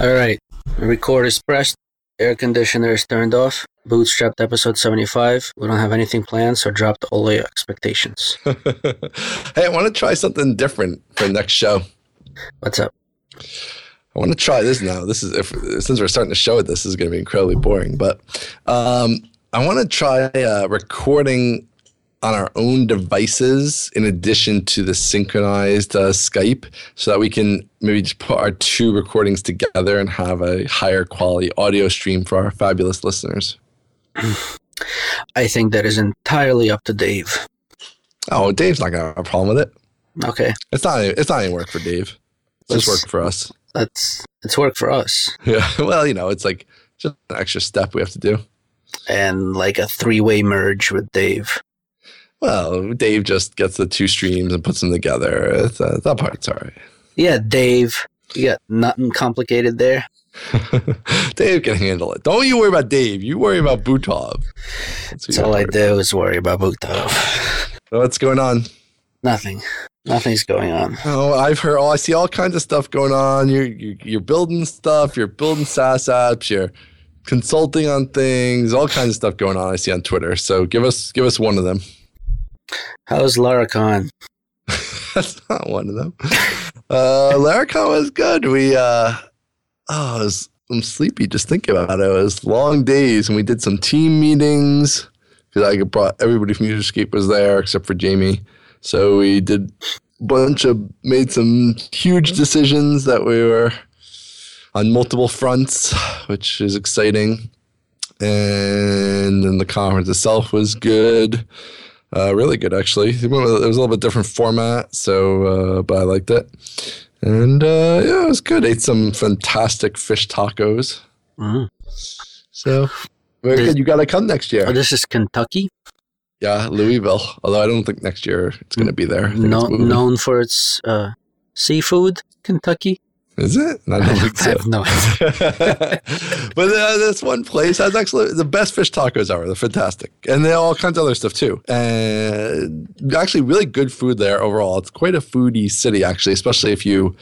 All right. Record is pressed. Air conditioner is turned off. Bootstrapped episode 75. We don't have anything planned, so dropped all your expectations. hey, I want to try something different for the next show. What's up? I want to try this now. This is if since we're starting to show it, this is going to be incredibly boring. But um, I want to try uh, recording on our own devices in addition to the synchronized uh, Skype so that we can maybe just put our two recordings together and have a higher quality audio stream for our fabulous listeners. I think that is entirely up to Dave. Oh, Dave's not to have a problem with it. Okay. It's not it's not any work for Dave. It's just work for us. That's it's work for us. Yeah. Well, you know, it's like just an extra step we have to do. And like a three way merge with Dave. Well, Dave just gets the two streams and puts them together. It's, uh, that part's all right. Yeah, Dave. You got nothing complicated there. Dave can handle it. Don't you worry about Dave. You worry about Butov. That's, That's all I worry do is worry about Butov. about. What's going on? Nothing. Nothing's going on. Oh, I've heard. Oh, I see all kinds of stuff going on. You're you're, you're building stuff. You're building SaaS apps. You're consulting on things. All kinds of stuff going on. I see on Twitter. So give us give us one of them. How's Laracon? That's not one of them. Uh, Laracon was good. We, uh, oh, was, I'm sleepy just thinking about it. It was long days and we did some team meetings because I brought everybody from Userscape was there except for Jamie. So we did a bunch of, made some huge decisions that we were on multiple fronts, which is exciting. And then the conference itself was good. Uh, really good, actually. It was a little bit different format, so uh, but I liked it. And uh, yeah, it was good. Ate some fantastic fish tacos. Mm. So very This- good. You got to come next Oh, year. this is Kentucky, Yeah, Louisville. Although I don't think next year it's going to be there. No, known for its uh, seafood. Kentucky. Is it? I don't think so. no but uh, this one place has actually the best fish tacos ever. They're fantastic, and they have all kinds of other stuff too. And actually, really good food there overall. It's quite a foodie city, actually, especially if you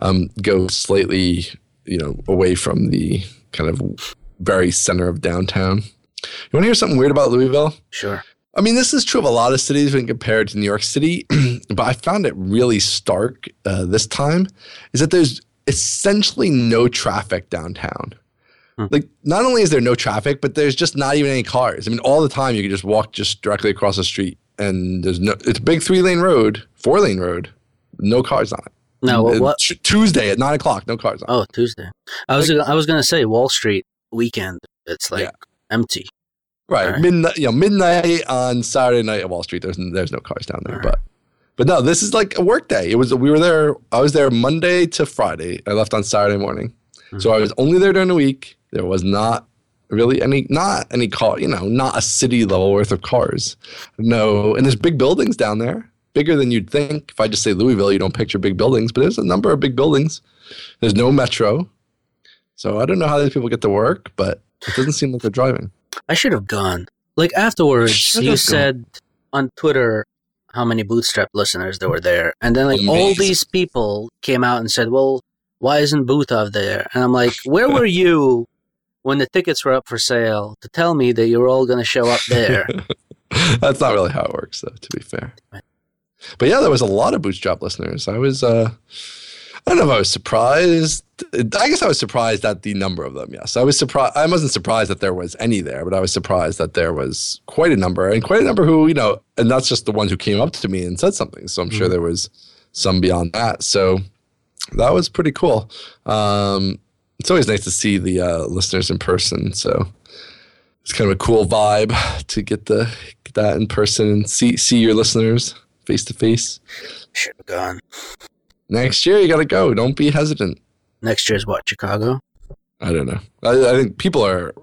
um, go slightly, you know, away from the kind of very center of downtown. You want to hear something weird about Louisville? Sure. I mean, this is true of a lot of cities when compared to New York City, but I found it really stark uh, this time. Is that there's essentially no traffic downtown. Hmm. Like, not only is there no traffic, but there's just not even any cars. I mean, all the time you can just walk just directly across the street, and there's no. It's a big three lane road, four lane road, no cars on it. No, what? t- Tuesday at nine o'clock, no cars on. it. Oh, Tuesday. I was I was gonna say Wall Street weekend. It's like Yeah. empty. Right, Alright. midnight. You know, midnight on Saturday night at Wall Street. There's there's no cars down there, Alright. but but no, this is like a work day. It was we were there. I was there Monday to Friday. I left on Saturday morning, so I mm-hmm. was only there during the week. There was not really any not any car. You know, not a city level worth of cars. No, and there's big buildings down there, bigger than you'd think. If I just say Louisville, you don't picture big buildings, but there's a number of big buildings. There's no metro, so I don't know how these people get to work, but it doesn't seem like they're driving. I should have gone. Like afterwards, you said on Twitter how many Bootstrap listeners there were there, and then like all these people came out and said, "Well, why isn't Butov there?" And I'm like, "Where were you when the tickets were up for sale to tell me that you were all going to show up there?" That's not really how it works, though, to be fair. But yeah, there was a lot of Bootstrap listeners. I was, uh, I don't know if I was surprised. I guess I was surprised at the number of them. Yes, I was surprised. I wasn't surprised that there was any there, but I was surprised that there was quite a number, and quite a number who, you know, and that's just the ones who came up to me and said something. So I'm sure Mhm. there was some beyond that. So that was pretty cool. Um, it's always nice to see the uh, listeners in person. So it's kind of a cool vibe to get the get that in person and see see your listeners face to face. should have gone. Next year, you got to go. Don't be hesitant. Next year's what? Chicago. I don't know. I, I think people are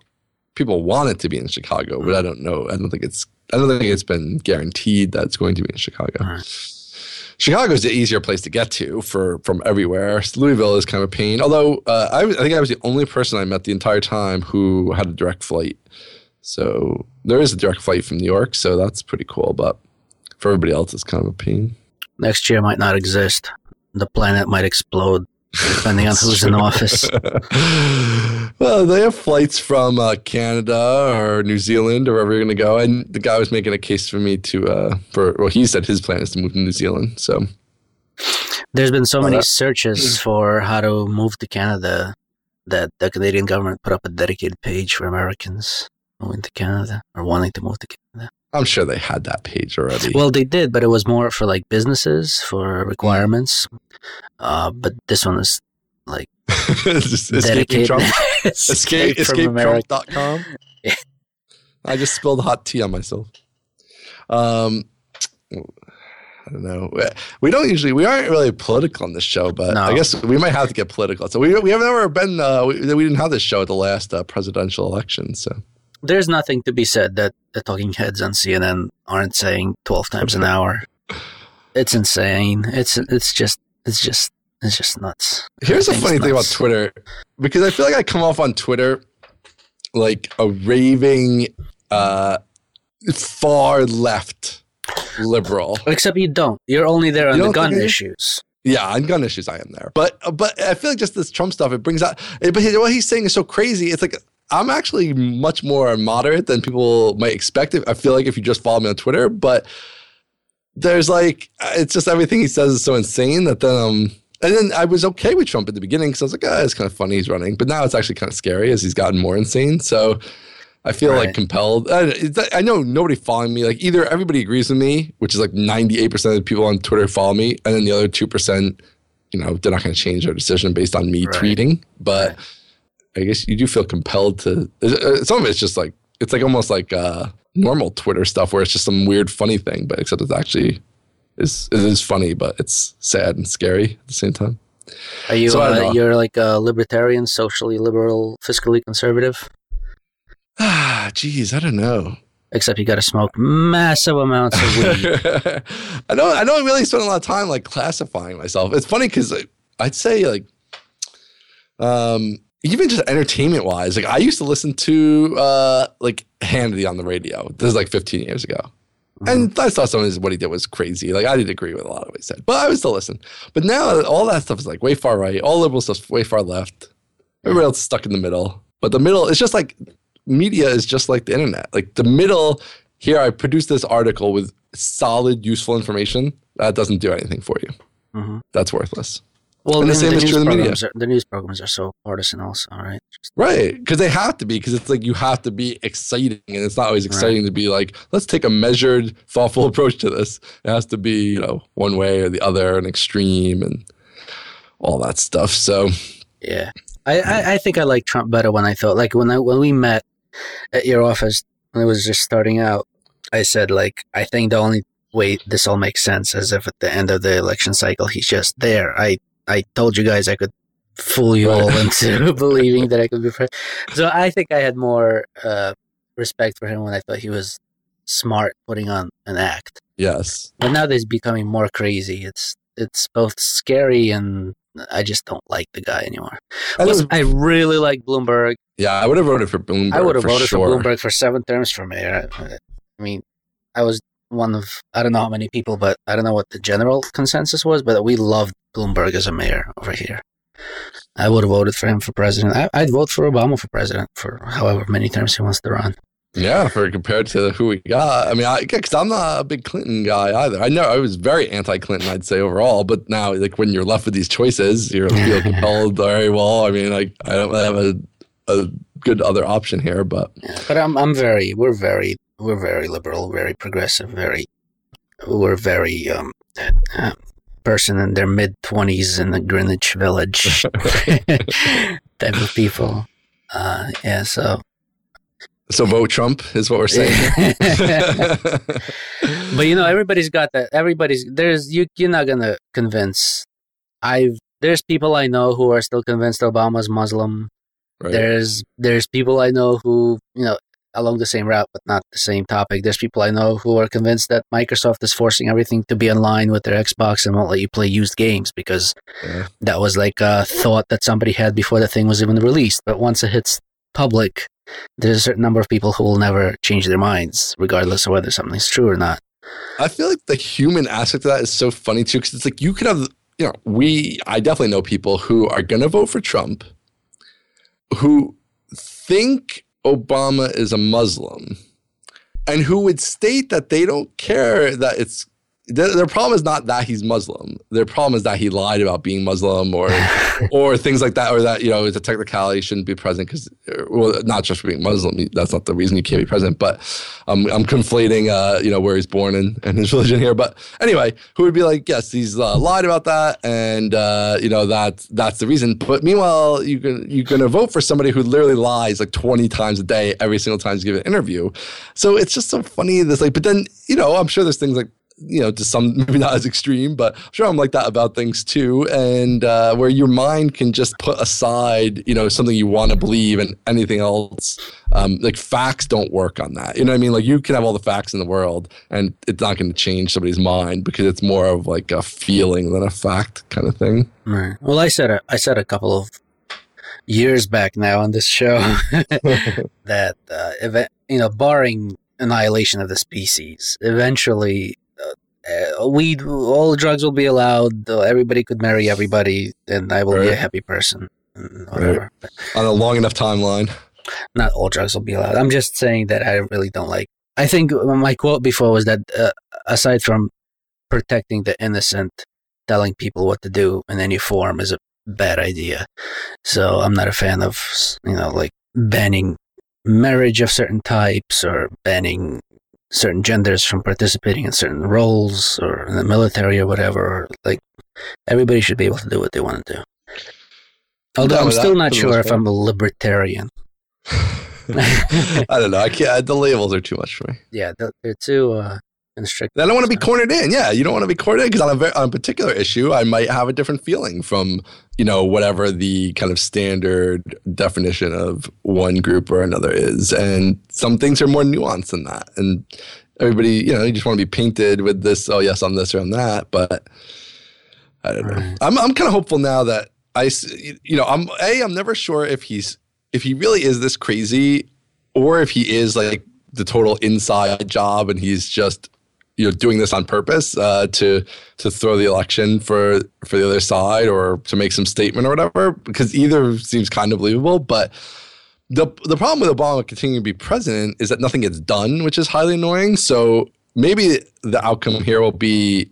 people want it to be in Chicago, but I don't know. I don't think it's I don't think it's been guaranteed that it's going to be in Chicago. Chicago is the easier place to get to for from everywhere. Louisville is kind of a pain. Although uh, I, was- I think I was the only person I met the entire time who had a direct flight. So there is a direct flight from New York, so that's pretty cool. But for everybody else, it's kind of a pain. Next year might not exist. The planet might explode depending on who's in office. well, they have flights from uh, Canada or New Zealand or wherever you're going to go. And the guy was making a case for me to, uh, for well, he said his plan is to move to New Zealand. So there's been so many searches for how to move to Canada that the Canadian government put up a dedicated page for Americans moving to Canada or wanting to move to Canada. I'm sure they had that page already. Well, they did, but it was more for like businesses for requirements. Uh, but this one is like just escaping Trump. escape, escape Trump.com. Yeah. I just spilled hot tea on myself. Um, I don't know. We don't usually, we aren't really political on this show, but no. I guess we might have to get political. So we, we have never been, uh, we, we didn't have this show at the last uh, presidential election. So there's nothing to be said that the talking heads on CNN aren't saying 12 times an hour. It's insane. It's, it's just, it's just, it's just nuts. Here's the funny nuts. thing about Twitter because I feel like I come off on Twitter like a raving, uh, far left liberal. Except you don't. You're only there on the gun issues. Yeah, on gun issues, I am there. But but I feel like just this Trump stuff, it brings out. But what he's saying is so crazy. It's like I'm actually much more moderate than people might expect. I feel like if you just follow me on Twitter, but there's like it's just everything he says is so insane that then um and then I was okay with Trump at the beginning because I was like, oh, it's kind of funny he's running, but now it's actually kind of scary as he's gotten more insane. So I feel right. like compelled. I, I, know nobody following me. Like either everybody agrees with me, which is like 98% of the people on Twitter follow me, and then the other 2%, you know, they're not going to change their decision based on me right. tweeting. But right. I guess you do feel compelled to. Uh, some of it's just like, it's like almost like uh, normal Twitter stuff where it's just some weird, funny thing, but except it's actually is it is funny, but it's sad and scary at the same time. Are you so uh, you're like a libertarian, socially liberal, fiscally conservative? Ah, geez, I don't know. Except you got to smoke massive amounts of weed. I don't. I don't really spend a lot of time like classifying myself. It's funny because I'd say like, um, even just entertainment wise, like I used to listen to uh like Hannity on the radio. This is like 15 years ago. Mm-hmm. And I thought some of what he did was crazy. Like I didn't agree with a lot of what he said, but I would still listen. But now all that stuff is like way far right. All liberal stuff's way far left. Everybody else is stuck in the middle. But the middle, it's just like media is just like the internet. Like the middle here, I produced this article with solid, useful information. That doesn't do anything for you. Mm-hmm. That's worthless. Well, and the same the is true of the media. Are, the news programs are so partisan, also, right? Just, right, because they have to be. Because it's like you have to be exciting, and it's not always exciting right. to be like, let's take a measured, thoughtful approach to this. It has to be, you know, one way or the other, an extreme, and all that stuff. So, yeah, I, I, I think I like Trump better when I thought like when I when we met at your office when it was just starting out, I said like I think the only way this all makes sense is if at the end of the election cycle he's just there. I I told you guys I could fool you all into believing that I could be president. So I think I had more uh, respect for him when I thought he was smart putting on an act. Yes. But now that he's becoming more crazy. It's it's both scary and I just don't like the guy anymore. I, Plus, I really like Bloomberg. Yeah, I would have voted for Bloomberg. I would have voted sure. for Bloomberg for seven terms for mayor. I mean, I was one of I don't know how many people, but I don't know what the general consensus was, but we loved Bloomberg as a mayor over here. I would have voted for him for president. I, would vote for Obama for president for however many terms he wants to run. Yeah, for compared to who we got. I mean, I because I'm not a big Clinton guy either. I know I was very anti-Clinton, I'd say overall, but now like when you're left with these choices, you're feel compelled. Very well. I mean, like I don't have a a good other option here, but yeah, but I'm I'm very we're very we're very liberal, very progressive, very we're very um, uh, person in their mid twenties in the Greenwich Village type of people. Uh, yeah, so so vote Trump is what we're saying. but you know, everybody's got that. Everybody's there's you. You're not gonna convince. I've there's people I know who are still convinced Obama's Muslim. Right. There's there's people I know who you know along the same route, but not the same topic. There's people I know who are convinced that Microsoft is forcing everything to be in line with their Xbox and won't let you play used games because yeah. that was like a thought that somebody had before the thing was even released. But once it hits public, there's a certain number of people who will never change their minds, regardless of whether something's true or not. I feel like the human aspect of that is so funny too, because it's like you could have you know, we, I definitely know people who are going to vote for Trump who think Obama is a Muslim. And who would state that they don't care that it's their, their, problem is not that he's Muslim. Their problem is that he lied about being Muslim or or things like that, or that you know it's a technicality shouldn't be present because well, not just for being Muslim. That's not the reason you can't be present. But um, I'm conflating uh, you know where he's born and, and his religion here. But anyway, who would be like, yes, he's uh, lied about that, and uh, you know that that's the reason. But meanwhile, you can you're gonna vote for somebody who literally lies like 20 times a day every single time you give an interview. So it's just so funny. This like, but then you know I'm sure there's things like you know, to some maybe not as extreme, but I'm sure I'm like that about things too. And uh, where your mind can just put aside, you know, something you want to believe and anything else. Um, like facts don't work on that. You know what I mean? Like you can have all the facts in the world, and it's not going to change somebody's mind because it's more of like a feeling than a fact kind of thing. Right. Well, I said a, I said a couple of years back now on this show that uh, if, you know, barring annihilation of the species, eventually uh, weed, all drugs will be allowed. everybody could marry everybody, and I will right. be a happy person. Right. On a long enough timeline. Not all drugs will be allowed. I'm just saying that I really don't like. I think my quote before was that uh, aside from protecting the innocent, telling people what to do in any form is a bad idea. So I'm not a fan of you know like banning marriage of certain types or banning certain genders from participating in certain roles or in the military or whatever. Like everybody should be able to do what they want to do. Although I'm still not sure if I'm a libertarian. I don't know. I can't. The labels are too much for me. Yeah, they're too uh, I don't want to be cornered in. Yeah, you don't want to be cornered in because on a on a particular issue, I might have a different feeling from you know whatever the kind of standard definition of one group or another is, and some things are more nuanced than that. And everybody, you know, you just want to be painted with this. Oh yes, I'm this or I'm that. But I don't know. I'm I'm kind of hopeful now that I, you know, I'm a. I'm never sure if he's if he really is this crazy, or if he is like the total inside job and he's just you know doing this on purpose uh, to to throw the election for for the other side or to make some statement or whatever. Because either seems kind of believable, but. The, the problem with Obama continuing to be president is that nothing gets done, which is highly annoying. So maybe the outcome here will be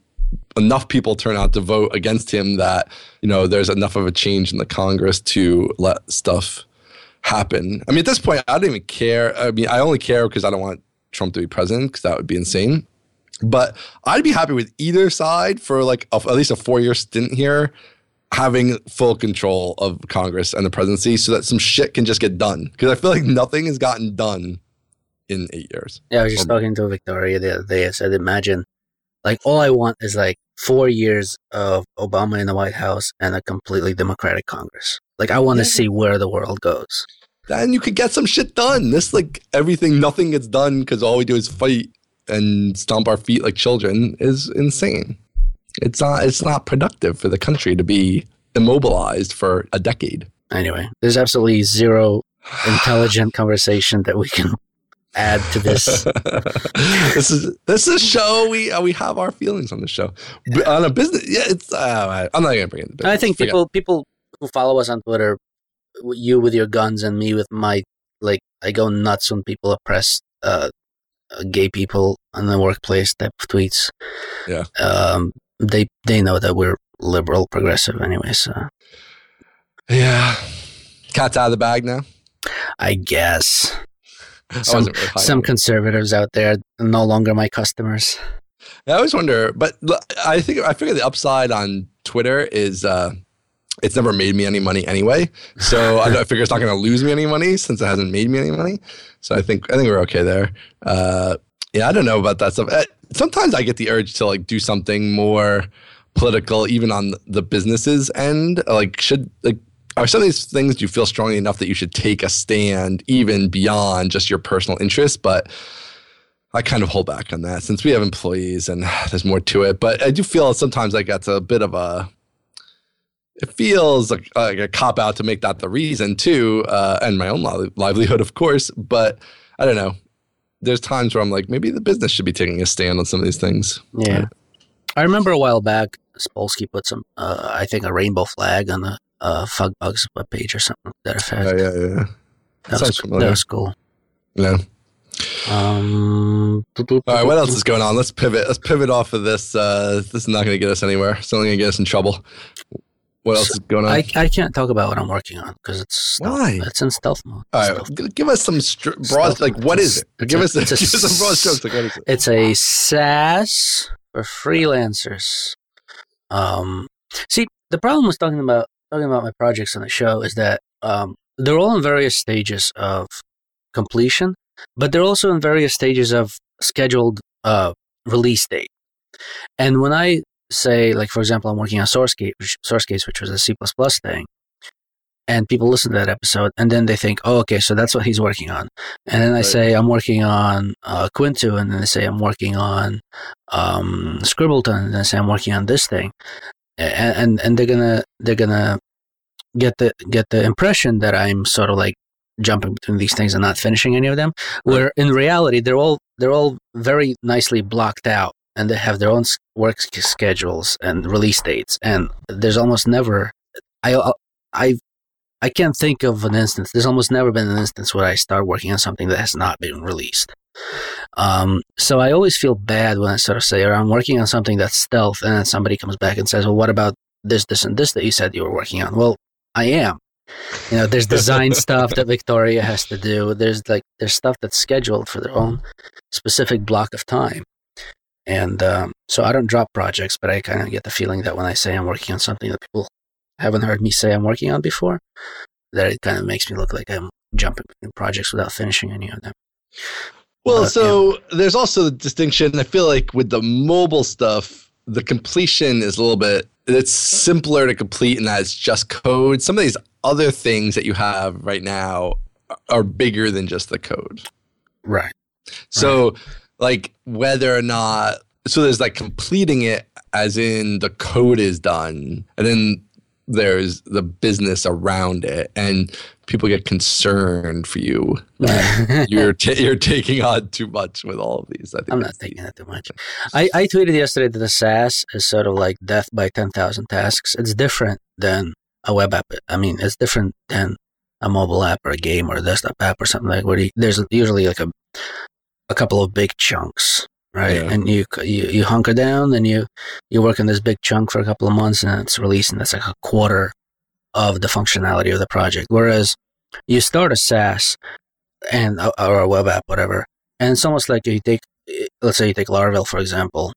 enough people turn out to vote against him that you know there's enough of a change in the Congress to let stuff happen. I mean, at this point, I don't even care. I mean, I only care because I don't want Trump to be president because that would be insane. But I'd be happy with either side for like a, at least a four year stint here, having full control of Congress and the presidency so that some shit can just get done. Because I feel like nothing has gotten done in eight years. Yeah, I was just or, talking to Victoria the other day. I said, imagine, like, all I want is like four years of Obama in the White House and a completely Democratic Congress. Like, I want to yeah. see where the world goes. Then you could get some shit done. This, like, everything, nothing gets done because all we do is fight and stomp our feet like children is insane. It's not, it's not productive for the country to be immobilized for a decade. Anyway, there's absolutely zero intelligent conversation that we can add to this. this is this is a show we uh, we have our feelings on the show on a business. Yeah, it's. Uh, I'm not gonna bring it. I think people people who follow us on Twitter, you with your guns and me with my like, I go nuts when people oppress uh, gay people in the workplace type of tweets. Yeah. Um, they they know that we're liberal, progressive anyway. So. Yeah. Cat's out of the bag now. I guess. Some, really some conservatives out there no longer my customers. I always wonder, but I think I figure the upside on Twitter is uh, it's never made me any money anyway. So I, figure it's not going to lose me any money since it hasn't made me any money. So I think I think we're okay there. Uh, yeah, I don't know about that stuff. Uh, sometimes I get the urge to like do something more political, even on the businesses end. Like, should like are some of these things do you feel strongly enough that you should take a stand even beyond just your personal interests? But I kind of hold back on that since we have employees and there's more to it. But I do feel sometimes like that's a bit of a it feels like, like a cop out to make that the reason too, uh, and my own li- livelihood, of course. But I don't know. There's times where I'm like, maybe the business should be taking a stand on some of these things. Yeah, I remember a while back Spolsky put some, uh, I think, a rainbow flag on the uh, FogBugz webpage or something like that effect. Yeah, yeah, yeah. That, Sounds was, familiar. that was cool. Yeah. Um, All right, what else is going on? Let's pivot. Let's pivot off of this. Uh, this is not going to get us anywhere. It's only going to get us in trouble. What else is going on? I, I can't talk about what I'm working on because it's stealth. Why? It's in stealth mode. All right, Stealth. give us some str- broad. Like, what is it? Give a- us, give a some broad strokes. Like, what is it? It's a SaaS for freelancers. Um, see, the problem with talking about talking about my projects on the show is that um, they're all in various stages of completion, but they're also in various stages of scheduled uh, release date. And when I say, like for example, I'm working on SourceGate, which, SourceGates, which was a C thing, and people listen to that episode, and then they think, oh, okay, so that's what he's working on. And then I say I'm working on uh, Quintu, and then they say I'm working on um, Scribbleton, and then they say I'm working on this thing, and, and and they're gonna they're gonna get the get the impression that I'm sort of like jumping between these things and not finishing any of them. Where in reality, they're all they're all very nicely blocked out, and they have their own work schedules and release dates. And there's almost never I I I can't think of an instance. There's almost never been an instance where I start working on something that has not been released. Um, so I always feel bad when I sort of say, or I'm working on something that's stealth, and then somebody comes back and says, well, what about this, this, and this that you said you were working on? Well, I am. You know, there's design stuff that Victoria has to do. There's like there's stuff that's scheduled for their own specific block of time. And um, so I don't drop projects, but I kind of get the feeling that when I say I'm working on something that people haven't heard me say I'm working on before, that it kind of makes me look like I'm jumping between projects without finishing any of them. Well, Uh, so there's also the distinction. I feel like with the mobile stuff, the completion is a little bit. It's simpler to complete, and that it's just code. Some of these other things that you have right now are bigger than just the code. Right. So, like whether or not, so there's like completing it as in the code is done, and then there's the business around it, and people get concerned for you. you're ta you're taking on too much with all of these. I think I'm not taking it too much. I, I tweeted yesterday that the SaaS is sort of like death by 10,000 tasks. It's different than a web app. I mean, it's different than a mobile app or a game or a desktop app or something like where you, there's usually like a, a couple of big chunks, right? Yeah. And you, you you hunker down and you you work on this big chunk for a couple of months and it's released and that's like a quarter of the functionality of the project. Whereas you start a SaaS and uh, or a web app, whatever, and it's almost like you take, let's say you take Laravel for example,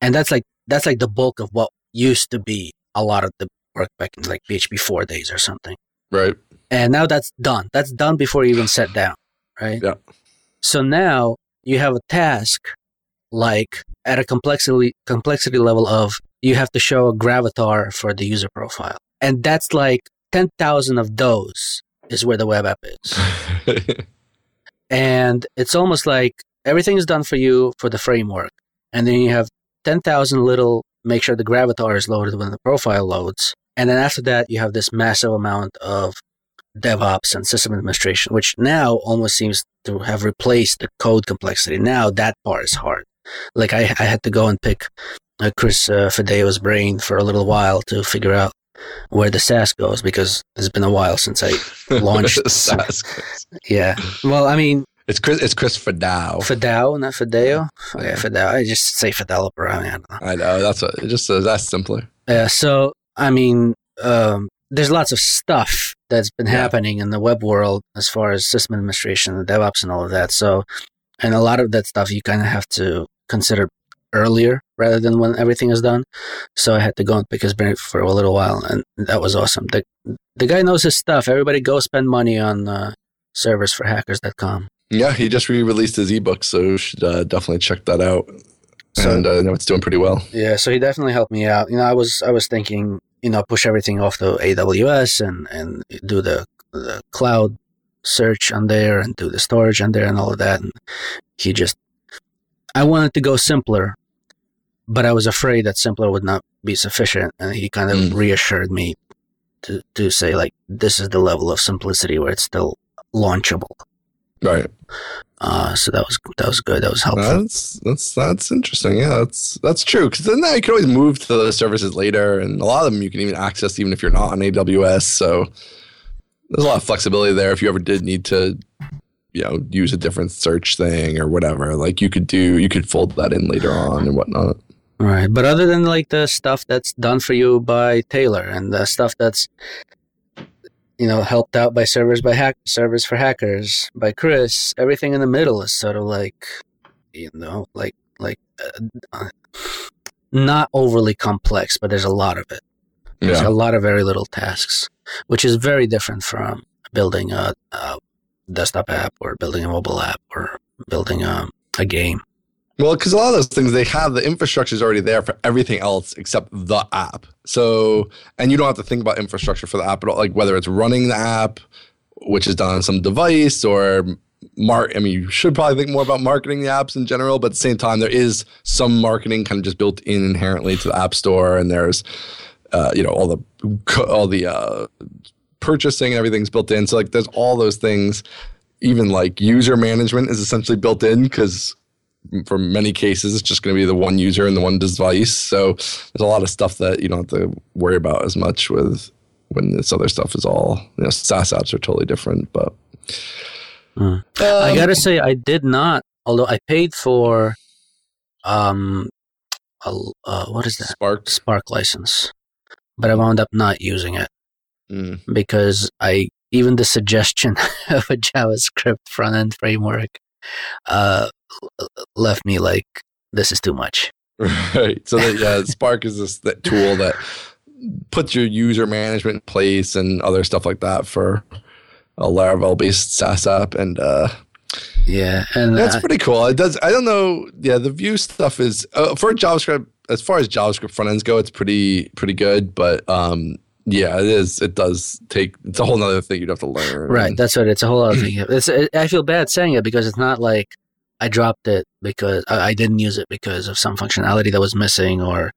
and that's like that's like the bulk of what used to be a lot of the work back in like PHP four days or something. right. And now that's done. That's done before you even sat down, right? Yeah. So now you have a task like at a complexity complexity level of you have to show a gravatar for the user profile. And that's like 10,000 of those is where the web app is. and it's almost like everything is done for you for the framework. And then you have 10,000 little make sure the gravatar is loaded when the profile loads. And then after that, you have this massive amount of DevOps and system administration, which now almost seems to have replaced the code complexity. Now that part is hard. Like I, I had to go and pick uh, Chris uh, Fideo's brain for a little while to figure out where the SaaS goes because it's been a while since I launched. SaaS. yeah. Well, I mean, It's Chris. It's Chris Fidao. Fidao, not Fideo. Okay, Fidao. I just say developer. I mean, I don't know. I know that's what it just says. That's simpler. Yeah, so I mean, um, there's lots of stuff that's been Yeah. happening in the web world as far as system administration and DevOps and all of that. So, and a lot of that stuff you kind of have to consider earlier rather than when everything is done. So I had to go and pick his brain for a little while, and that was awesome. The the guy knows his stuff. Everybody go spend money on uh, servers for hackers.com. Yeah, he just re-released his ebook, so you should uh, definitely check that out. So- and uh, I know it's doing pretty well. Yeah, so he definitely helped me out. You know, I was I was thinking, you know, push everything off to AWS and and do the the cloud search on there and do the storage on there and all of that. And he just, I wanted to go simpler, but I was afraid that simpler would not be sufficient. And he kind of Mm. reassured me to to say like this is the level of simplicity where it's still launchable. Right. Uh, so that was that was good. That was helpful. That's that's that's interesting. Yeah, that's that's true. Because then you can always move to those services later, and a lot of them you can even access even if you're not on AWS. So there's a lot of flexibility there. If you ever did need to, you know, use a different search thing or whatever, like you could do, you could fold that in later on and whatnot. Right. But other than like the stuff that's done for you by Taylor and the stuff that's you know helped out by servers by hack servers for hackers by Chris, everything in the middle is sort of like you know like like uh, uh not overly complex, but there's a lot of it. There's Yeah. a lot of very little tasks, which is very different from building a, a desktop app or building a mobile app or building a, a game. Well, because a lot of those things they have the infrastructure is already there for everything else except the app. So, and you don't have to think about infrastructure for the app at all, like whether it's running the app, which is done on some device, or mark. I mean, you should probably think more about marketing the apps in general, but at the same time, there is some marketing kind of just built in inherently to the app store, and there's, uh, you know, all the all the uh, purchasing and everything's built in. So, like, there's all those things. Even like user management is essentially built in because for many cases, it's just going to be the one user and the one device. So there's a lot of stuff that you don't have to worry about as much with when this other stuff is all you know. SaaS apps are totally different, but Hmm. Um, I gotta say, I did not. Although I paid for, um, a, uh, what is that Spark. Spark license, but I wound up not using it Mm. because I even the suggestion of a JavaScript front end framework, uh, left me like this is too much. Right. So that, yeah, Spark is this that tool that puts your user management in place and other stuff like that for a Laravel based SaaS app, and uh, Yeah, and That's uh, pretty cool. It does. I don't know. Yeah, the Vue stuff is uh, for JavaScript. As far as JavaScript front ends go, it's pretty pretty good. But um, yeah, it is. It does take. It's a whole other thing you'd have to learn. Right. That's what it's a whole other thing. It's, I feel bad saying it because it's not like I dropped it because I, I didn't use it because of some functionality that was missing or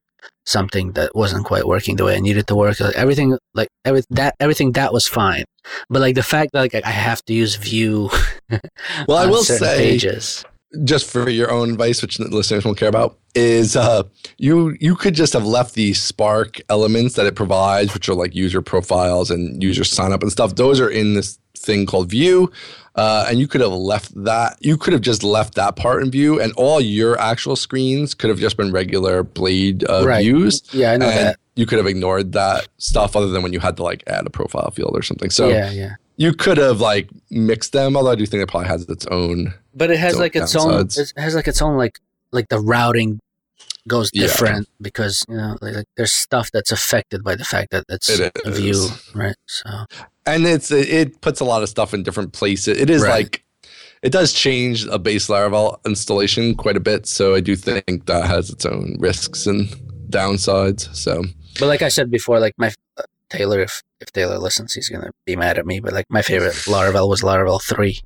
something that wasn't quite working the way I needed to work. Like, everything like every that everything that was fine, but like the fact that like I have to use Vue. Well, I will say- pages. Just for your own advice, which the listeners won't care about, is uh, you you could just have left the Spark elements that it provides, which are like user profiles and user sign up and stuff. Those are in this thing called Vue, uh, and you could have left that. You could have just left that part in Vue, and all your actual screens could have just been regular Blade uh, Right. views. Yeah, I know and that. you could have ignored that stuff, other than when you had to like add a profile field or something. So yeah, yeah. you could have like mixed them. Although I do think it probably has its own. But it has like its own. It has like its own like like the routing goes Yeah. different because you know like, like there's stuff that's affected by the fact that it's It a Vue, right? So and it's it, it puts a lot of stuff in different places. It is Right. like it does change a base Laravel installation quite a bit. So I do think that has its own risks and downsides. So But like I said before, like my uh, Taylor, if if Taylor listens, he's gonna be mad at me. But like my favorite Laravel was Laravel three,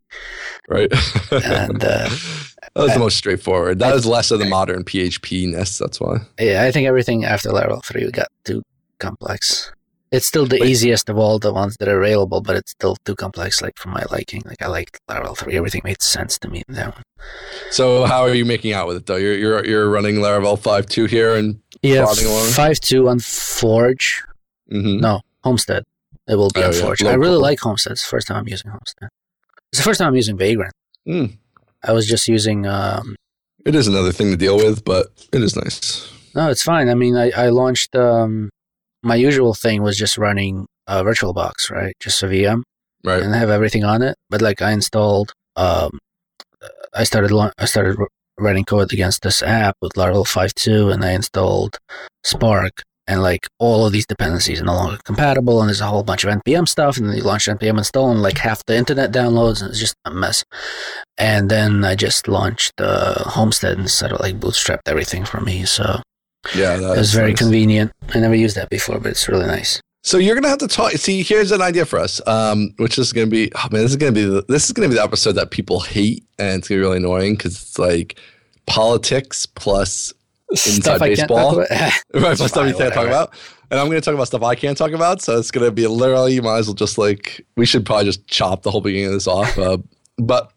right, and uh, that was the most straightforward. That was less of the modern PHP ness. That's why. yeah, I think everything after Laravel three got too complex. It's still the Wait. easiest of all the ones that are available, but it's still too complex. Like for my liking, like I liked Laravel three. Everything made sense to me in that one. So how are you making out with it though? You're you're you're running Laravel five two here, and Yeah, five two on Forge. mhm. No, Homestead. It will be Oh, on yeah, I really like Homestead. It's the first time I'm using Homestead. It's the first time I'm using Vagrant. Mm. I was just using. Um, it is another thing to deal with, but it is nice. no, it's fine. I mean, I, I launched. Um, my usual thing was just running a VirtualBox, right? Just a VM Right. and have everything on it. But like, I installed. Um, I started. I started writing code against this app with Laravel 5.2, and I installed Spark. And like all of these dependencies are no longer compatible, and there's a whole bunch of npm stuff. And then you launch npm install, and like half the internet downloads, and it's just a mess. And then I just launched uh, Homestead and sort of like bootstrapped everything for me. So Yeah, that it was very nice. convenient. I never used that before, but it's really nice. So you're gonna have to talk. See, here's an idea for us, um, which is gonna be. Oh man, this is gonna be the, this is gonna be the episode that people hate, and it's gonna be really annoying because it's like politics plus inside baseball, right? Stuff you can't talk about, and I'm gonna talk about stuff I can't talk about. So it's gonna be literally. You might as well just like we should probably just chop the whole beginning of this off. Uh, but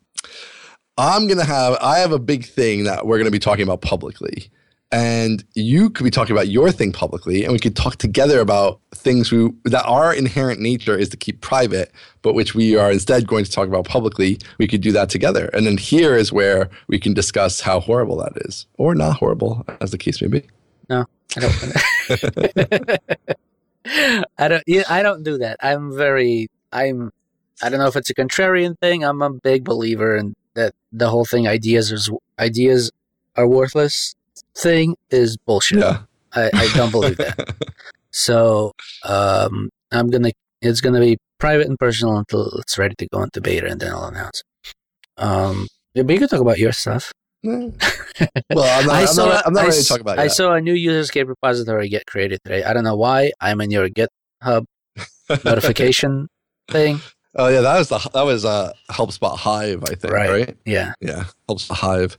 I'm gonna have I have a big thing that we're gonna be talking about publicly. And you could be talking about your thing publicly, and we could talk together about things we, that our inherent nature is to keep private, but which we are instead going to talk about publicly. We could do that together. And then here is where we can discuss how horrible that is, or not horrible, as the case may be. No, I don't. I don't. Yeah, I don't do that. I'm very. I'm. I don't know if it's a contrarian thing. I'm a big believer in that the whole thing ideas is ideas are worthless thing is bullshit. Yeah. I, I don't believe that. so um, I'm gonna. It's gonna be private and personal until it's ready to go into beta, and then I'll announce. Um, but you can talk about your stuff. well, I'm not, I saw, I'm not, I'm not ready to talk about it. I saw a new userscape repository get created today. I don't know why. I'm in your GitHub notification thing. Oh yeah, that was the that was a uh HelpSpot Hive, I think, right? right? Yeah, yeah, HelpSpot Hive.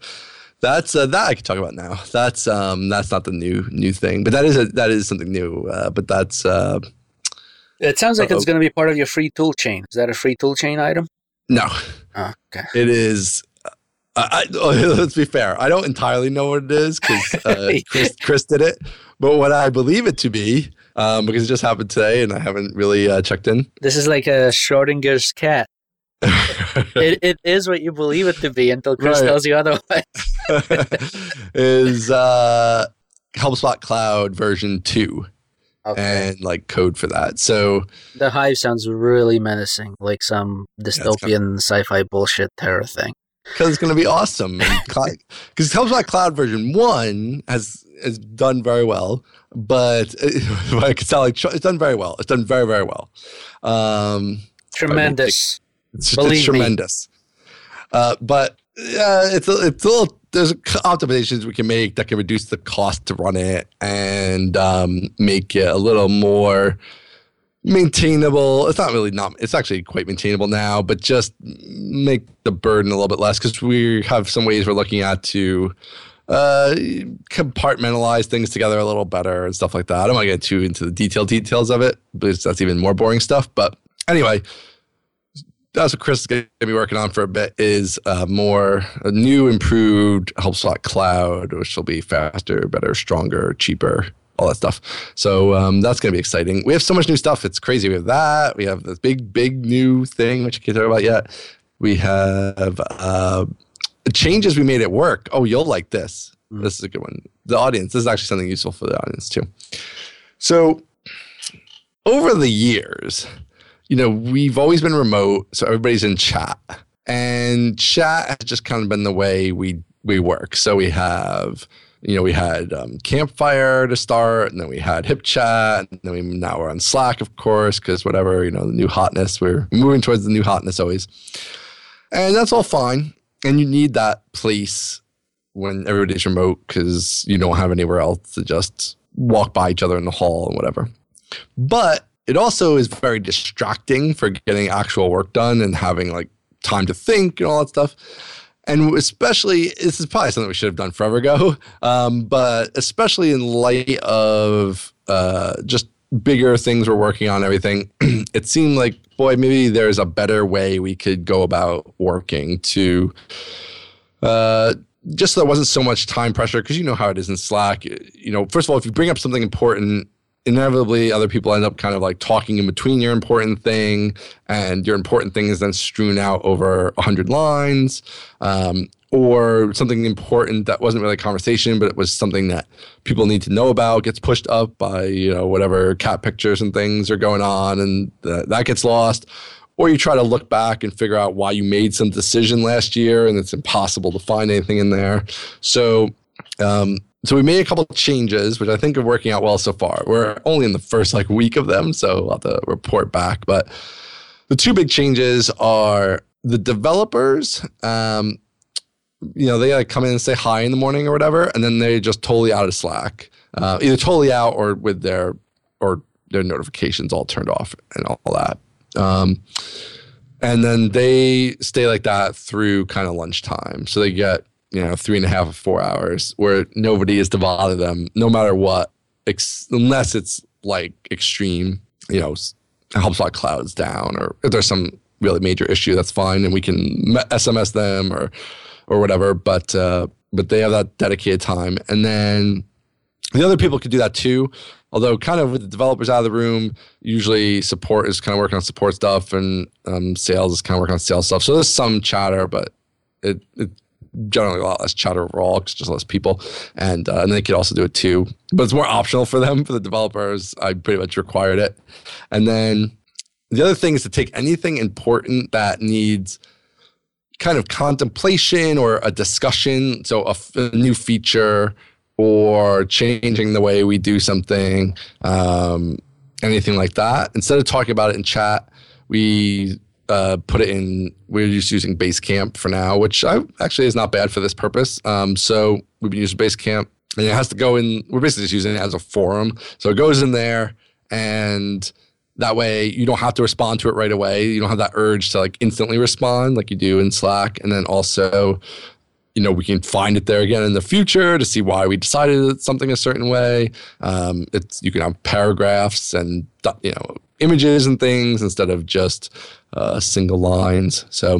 That's uh, that I can talk about now. That's um that's not the new new thing, but that is a, that is something new. Uh, but that's uh, it sounds like uh, it's going to be part of your free tool chain. Is that a free tool chain item? No. Oh, okay. It is I, let's be fair. I don't entirely know what it is because uh, Chris, Chris, did it, but what I believe it to be, um, because it just happened today and I haven't really uh, checked in. This is like a Schrodinger's cat. it, it is what you believe it to be until Chris right. tells you otherwise. is uh, HelpSpot Cloud version two. Okay. and like code for that. So the hive sounds really menacing, like some dystopian yeah, kind of, sci-fi bullshit terror thing because it's going to be awesome. Because HelpSpot Cloud version one has has done very well, but it, I could tell like it's done very well. It's done very very well. Um, tremendous. It's, Believe it's tremendous. Uh, but yeah, it's a, it's a little. There's optimizations we can make that can reduce the cost to run it and um, make it a little more maintainable. It's not really not. It's actually quite maintainable now, but just make the burden a little bit less because we have some ways we're looking at to uh, compartmentalize things together a little better and stuff like that. I don't want to get too into the detailed details of it because that's even more boring stuff. But anyway, that's what Chris is going to be working on for a bit is uh, more a new improved HelpSpot Cloud, which will be faster, better, stronger, cheaper, all that stuff. So um, that's going to be exciting. We have so much new stuff. It's crazy. We have that. We have this big, big new thing, which I can't talk about yet. We have uh, changes we made at work. Oh, you'll like this. Mm. This is a good one. The audience. This is actually something useful for the audience too. So over the years, you know, we've always been remote, so everybody's in chat. And chat has just kind of been the way we we work. So we have you know, we had um, Campfire to start, and then we had HipChat, and then we now we're on Slack, of course, because whatever, you know, the new hotness, we're moving towards the new hotness always. And that's all fine. And you need that place when everybody's remote because you don't have anywhere else to just walk by each other in the hall and whatever. But it also is very distracting for getting actual work done and having like time to think and all that stuff. And especially this is probably something we should have done forever ago um, but especially in light of uh, just bigger things we're working on everything it seemed like boy maybe there's a better way we could go about working to uh, just so there wasn't so much time pressure because you know how it is in slack. You know first of all if you bring up something important inevitably other people end up kind of like talking in between your important thing and your important thing is then strewn out over 100 lines um, or something important that wasn't really a conversation but it was something that people need to know about gets pushed up by you know whatever cat pictures and things are going on and th- that gets lost. Or you try to look back and figure out why you made some decision last year and it's impossible to find anything in there. So um, so we made a couple of changes, which I think are working out well so far. We're only in the first like week of them, so I'll have to report back. But the two big changes are the developers. Um, you know, they like come in and say hi in the morning or whatever, and then they just totally out of Slack, uh, either totally out or with their or their notifications all turned off and all that. Um, and then they stay like that through kind of lunchtime. So they get you know three and a half or four hours where nobody is to bother them no matter what ex- unless it's like extreme you know HelpSpot clouds down or if there's some really major issue, that's fine, and we can SMS them or or whatever. But uh, but they have that dedicated time, and then the other people could do that too. Although, kind of with the developers out of the room, usually support is kind of working on support stuff, and um, sales is kind of working on sales stuff. So there's some chatter, but it, it generally a lot less chatter overall because just less people, and uh, and they could also do it too. But it's more optional for them. For the developers, I pretty much required it. And then the other thing is to take anything important that needs kind of contemplation or a discussion. So a, a new feature or changing the way we do something, um, anything like that. Instead of talking about it in chat, we uh, put it in. We're just using Basecamp for now, which I, actually is not bad for this purpose. Um, so we've been using Basecamp, and it has to go in. We're basically just using it as a forum, so it goes in there, and that way you don't have to respond to it right away. You don't have that urge to like instantly respond like you do in Slack, and then also you know, we can find it there again in the future to see why we decided something a certain way. Um, it's you can have paragraphs and you know images and things instead of just uh, single lines. So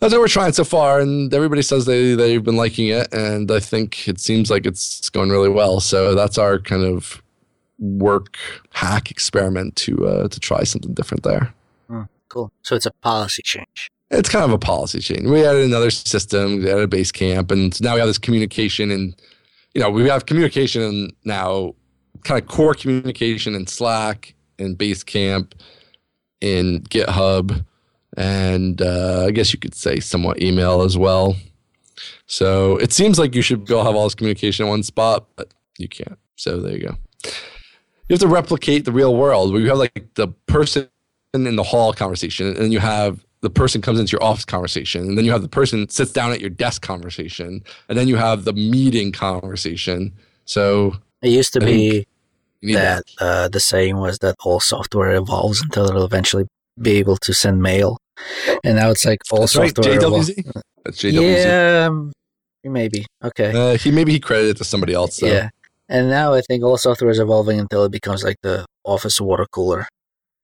that's what we're trying so far, and everybody says they they've been liking it, and I think it seems like it's going really well. So that's our kind of work hack experiment to uh, to try something different there. Mm, cool. So it's a policy change it's kind of a policy change. We added another system, we added a Basecamp, and now we have this communication and you know, we have communication now, kind of core communication in Slack, in Basecamp, in GitHub, and uh, I guess you could say somewhat email as well. So it seems like you should go have all this communication in one spot, but you can't. So there you go. You have to replicate the real world where you have like the person in the hall conversation and then you have the person comes into your office conversation and then you have the person sits down at your desk conversation and then you have the meeting conversation so it used to be that, that. Uh, the saying was that all software evolves until it'll eventually be able to send mail and now it's like all That's software right. JWZ? That's JWZ. yeah um, maybe okay uh, he maybe he credited it to somebody else so. yeah and now i think all software is evolving until it becomes like the office water cooler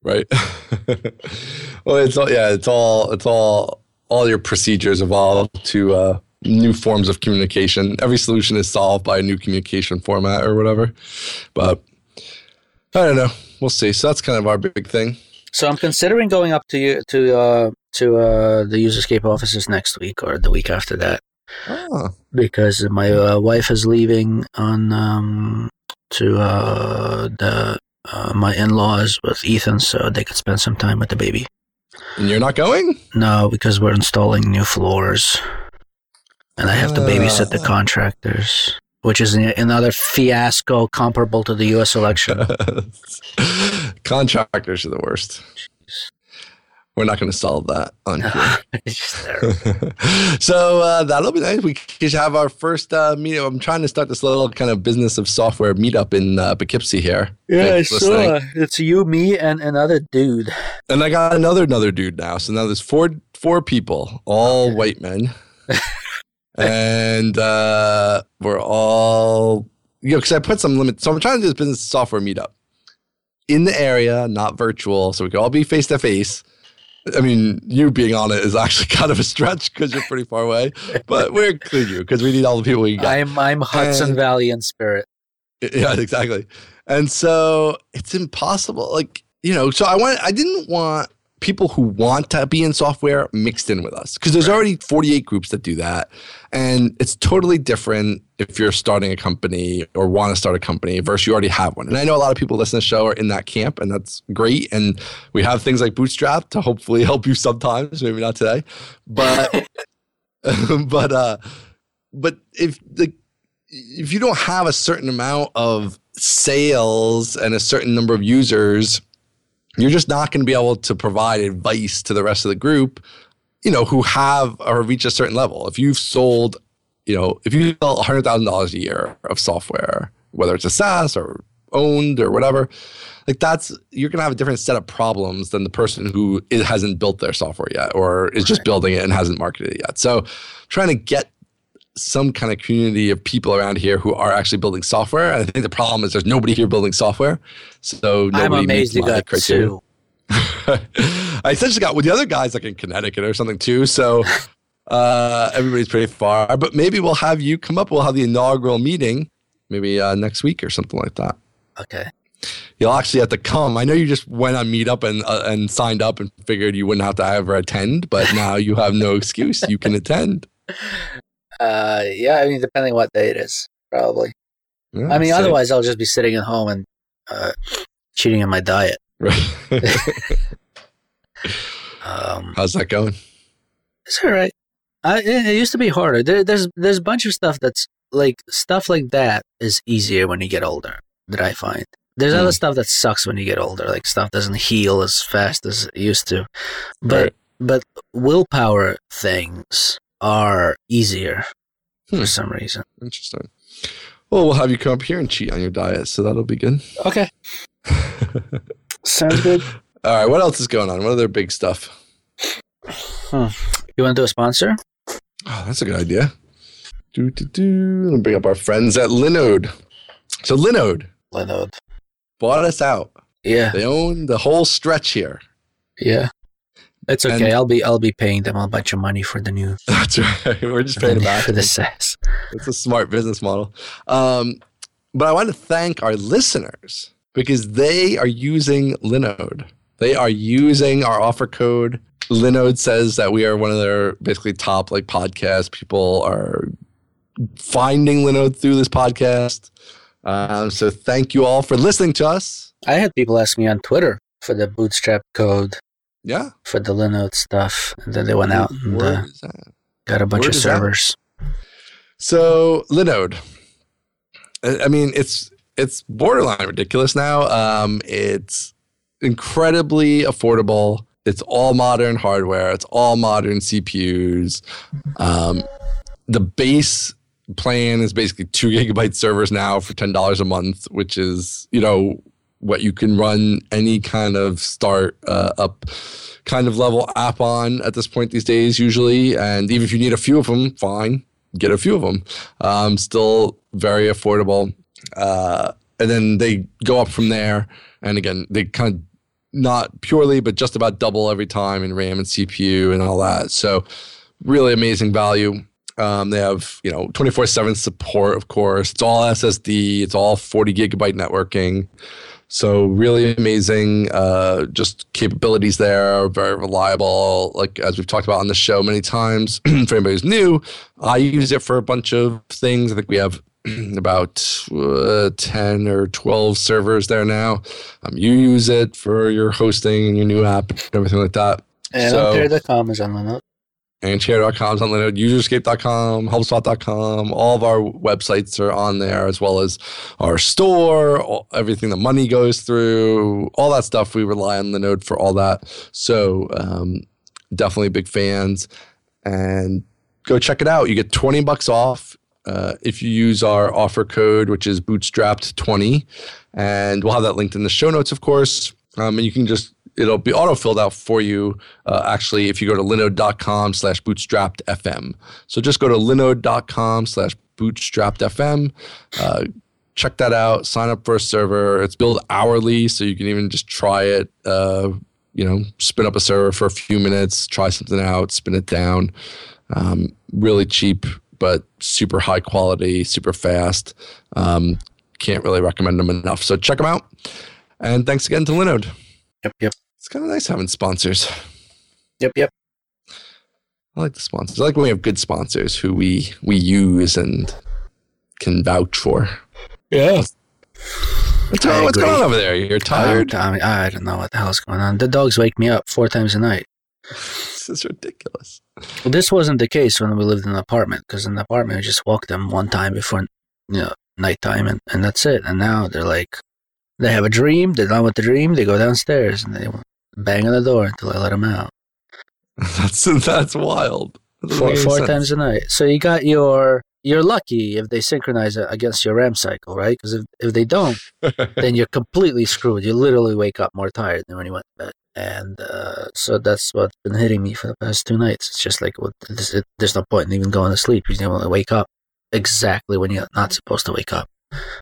right? well, it's all yeah, it's all it's all all your procedures evolve to uh, new forms of communication. Every solution is solved by a new communication format or whatever. But I don't know. We'll see. So that's kind of our big thing. So I'm considering going up to you to uh, to uh, the Userscape offices next week or the week after that. Oh. Because my uh, wife is leaving on um, to uh, the uh, my in-laws with Ethan, so they could spend some time with the baby. And you're not going? No, because we're installing new floors, and I have to babysit the ah. contractors, which is another fiasco comparable to the U.S. election. contractors are the worst. We're not going to solve that on here. so uh, that'll be nice. We could have our first uh, meetup. I'm trying to start this little kind of business of software meetup in uh, Poughkeepsie here. Yeah, I saw. It's you, me, and another dude. And I got another another dude now. So now there's four four people, all okay. white men, and uh, we're all you know because I put some limits. So I'm trying to do this business software meetup in the area, not virtual, so we could all be face to face I mean, you being on it is actually kind of a stretch because you're pretty far away, but we're including you because we need all the people we got. I'm I'm Hudson and, Valley in spirit. Yeah, exactly. And so it's impossible. Like you know, so I want I didn't want people who want to be in software mixed in with us because there's right. already 48 groups that do that and it's totally different if you're starting a company or want to start a company versus you already have one and i know a lot of people listen to the show are in that camp and that's great and we have things like bootstrap to hopefully help you sometimes maybe not today but but uh but if the if you don't have a certain amount of sales and a certain number of users you're just not going to be able to provide advice to the rest of the group, you know, who have or reach a certain level. If you've sold, you know, if you sell $100,000 a year of software, whether it's a SaaS or owned or whatever, like that's, you're going to have a different set of problems than the person who hasn't built their software yet or is just building it and hasn't marketed it yet. So trying to get some kind of community of people around here who are actually building software. And I think the problem is there's nobody here building software. So nobody I'm amazed you got criteria. two. I essentially got with the other guys like in Connecticut or something too. So uh, everybody's pretty far. But maybe we'll have you come up. We'll have the inaugural meeting maybe uh, next week or something like that. Okay. You'll actually have to come. I know you just went on Meetup and uh, and signed up and figured you wouldn't have to ever attend, but now you have no excuse. You can attend. Uh, yeah, I mean, depending what day it is, probably. Yeah, I mean, otherwise I'll just be sitting at home and uh, cheating on my diet. Right. um, How's that going? It's all right. I, it, it used to be harder. There, there's there's a bunch of stuff that's like stuff like that is easier when you get older. That I find. There's mm. other stuff that sucks when you get older. Like stuff doesn't heal as fast as it used to. But right. but willpower things are easier hmm. for some reason. Interesting. Well, we'll have you come up here and cheat on your diet, so that'll be good. Okay. Sounds good. All right. What else is going on? What other big stuff? Hmm. You want to do a sponsor? Oh, that's a good idea. Do do do. Let me bring up our friends at Linode. So Linode. Linode. Bought us out. Yeah. They own the whole stretch here. Yeah. It's okay. And I'll be I'll be paying them a bunch of money for the new. That's right. We're just paying them back for the SaaS. It's a smart business model. Um, but I want to thank our listeners because they are using Linode. They are using our offer code. Linode says that we are one of their basically top like podcasts. People are finding Linode through this podcast. Um, so thank you all for listening to us. I had people ask me on Twitter for the bootstrap code yeah. For the Linode stuff. And then they went out and uh, got a bunch of servers. That? So Linode. I mean, it's it's borderline ridiculous now. Um, it's incredibly affordable. It's all modern hardware. It's all modern CPUs. Um, the base plan is basically two gigabyte servers now for ten dollars a month, which is you know what you can run any kind of start uh, up kind of level app on at this point these days usually. And even if you need a few of them fine get a few of them. Um, still very affordable. Uh, and then they go up from there. And again they kind of not purely but just about double every time in ram and cpu and all that. So really amazing value. Um, they have you know 24 7 support of course. It's all ssd it's all 40 gigabyte networking so really amazing, uh, just capabilities there, very reliable. Like as we've talked about on the show many times, for anybody who's new, I use it for a bunch of things. I think we have about uh, 10 or 12 servers there now. Um, you use it for your hosting and your new app and everything like that. And so, Ampere.com is on the note and share.com is on Linode, userscape.com, HelpSpot.com. All of our websites are on there, as well as our store, all, everything the money goes through, all that stuff. We rely on Linode for all that. So um, definitely big fans. And go check it out. You get 20 bucks off uh, if you use our offer code, which is bootstrapped20. And we'll have that linked in the show notes, of course. Um, and you can just it'll be auto filled out for you uh, actually if you go to linode.com slash bootstrapped fm so just go to linode.com slash bootstrapped fm uh, check that out sign up for a server. It's billed hourly so you can even just try it uh, you know spin up a server for a few minutes try something out spin it down. Um, really cheap but super high quality super fast. Um, can't really recommend them enough. So check them out. And thanks again to linode Yep, yep. It's kind of nice having sponsors. Yep, yep. I like the sponsors. I like when we have good sponsors who we we use and can vouch for. Yeah. What's, going, what's going on over there? You're tired? I, I, I don't know what the hell's going on. The dogs wake me up four times a night. this is ridiculous. Well, this wasn't the case when we lived in an apartment because in the apartment we just walked them one time before you know nighttime and, and that's it. And now they're like they have a dream. They're done with the dream. They go downstairs and they bang on the door until I let them out. that's that's wild. four, four times a night. So you got your. You're lucky if they synchronize it against your REM cycle, right? Because if, if they don't, then you're completely screwed. You literally wake up more tired than when you went to bed. And uh, so that's what's been hitting me for the past two nights. It's just like, well, it, there's no point in even going to sleep. Because you only wake up exactly when you're not supposed to wake up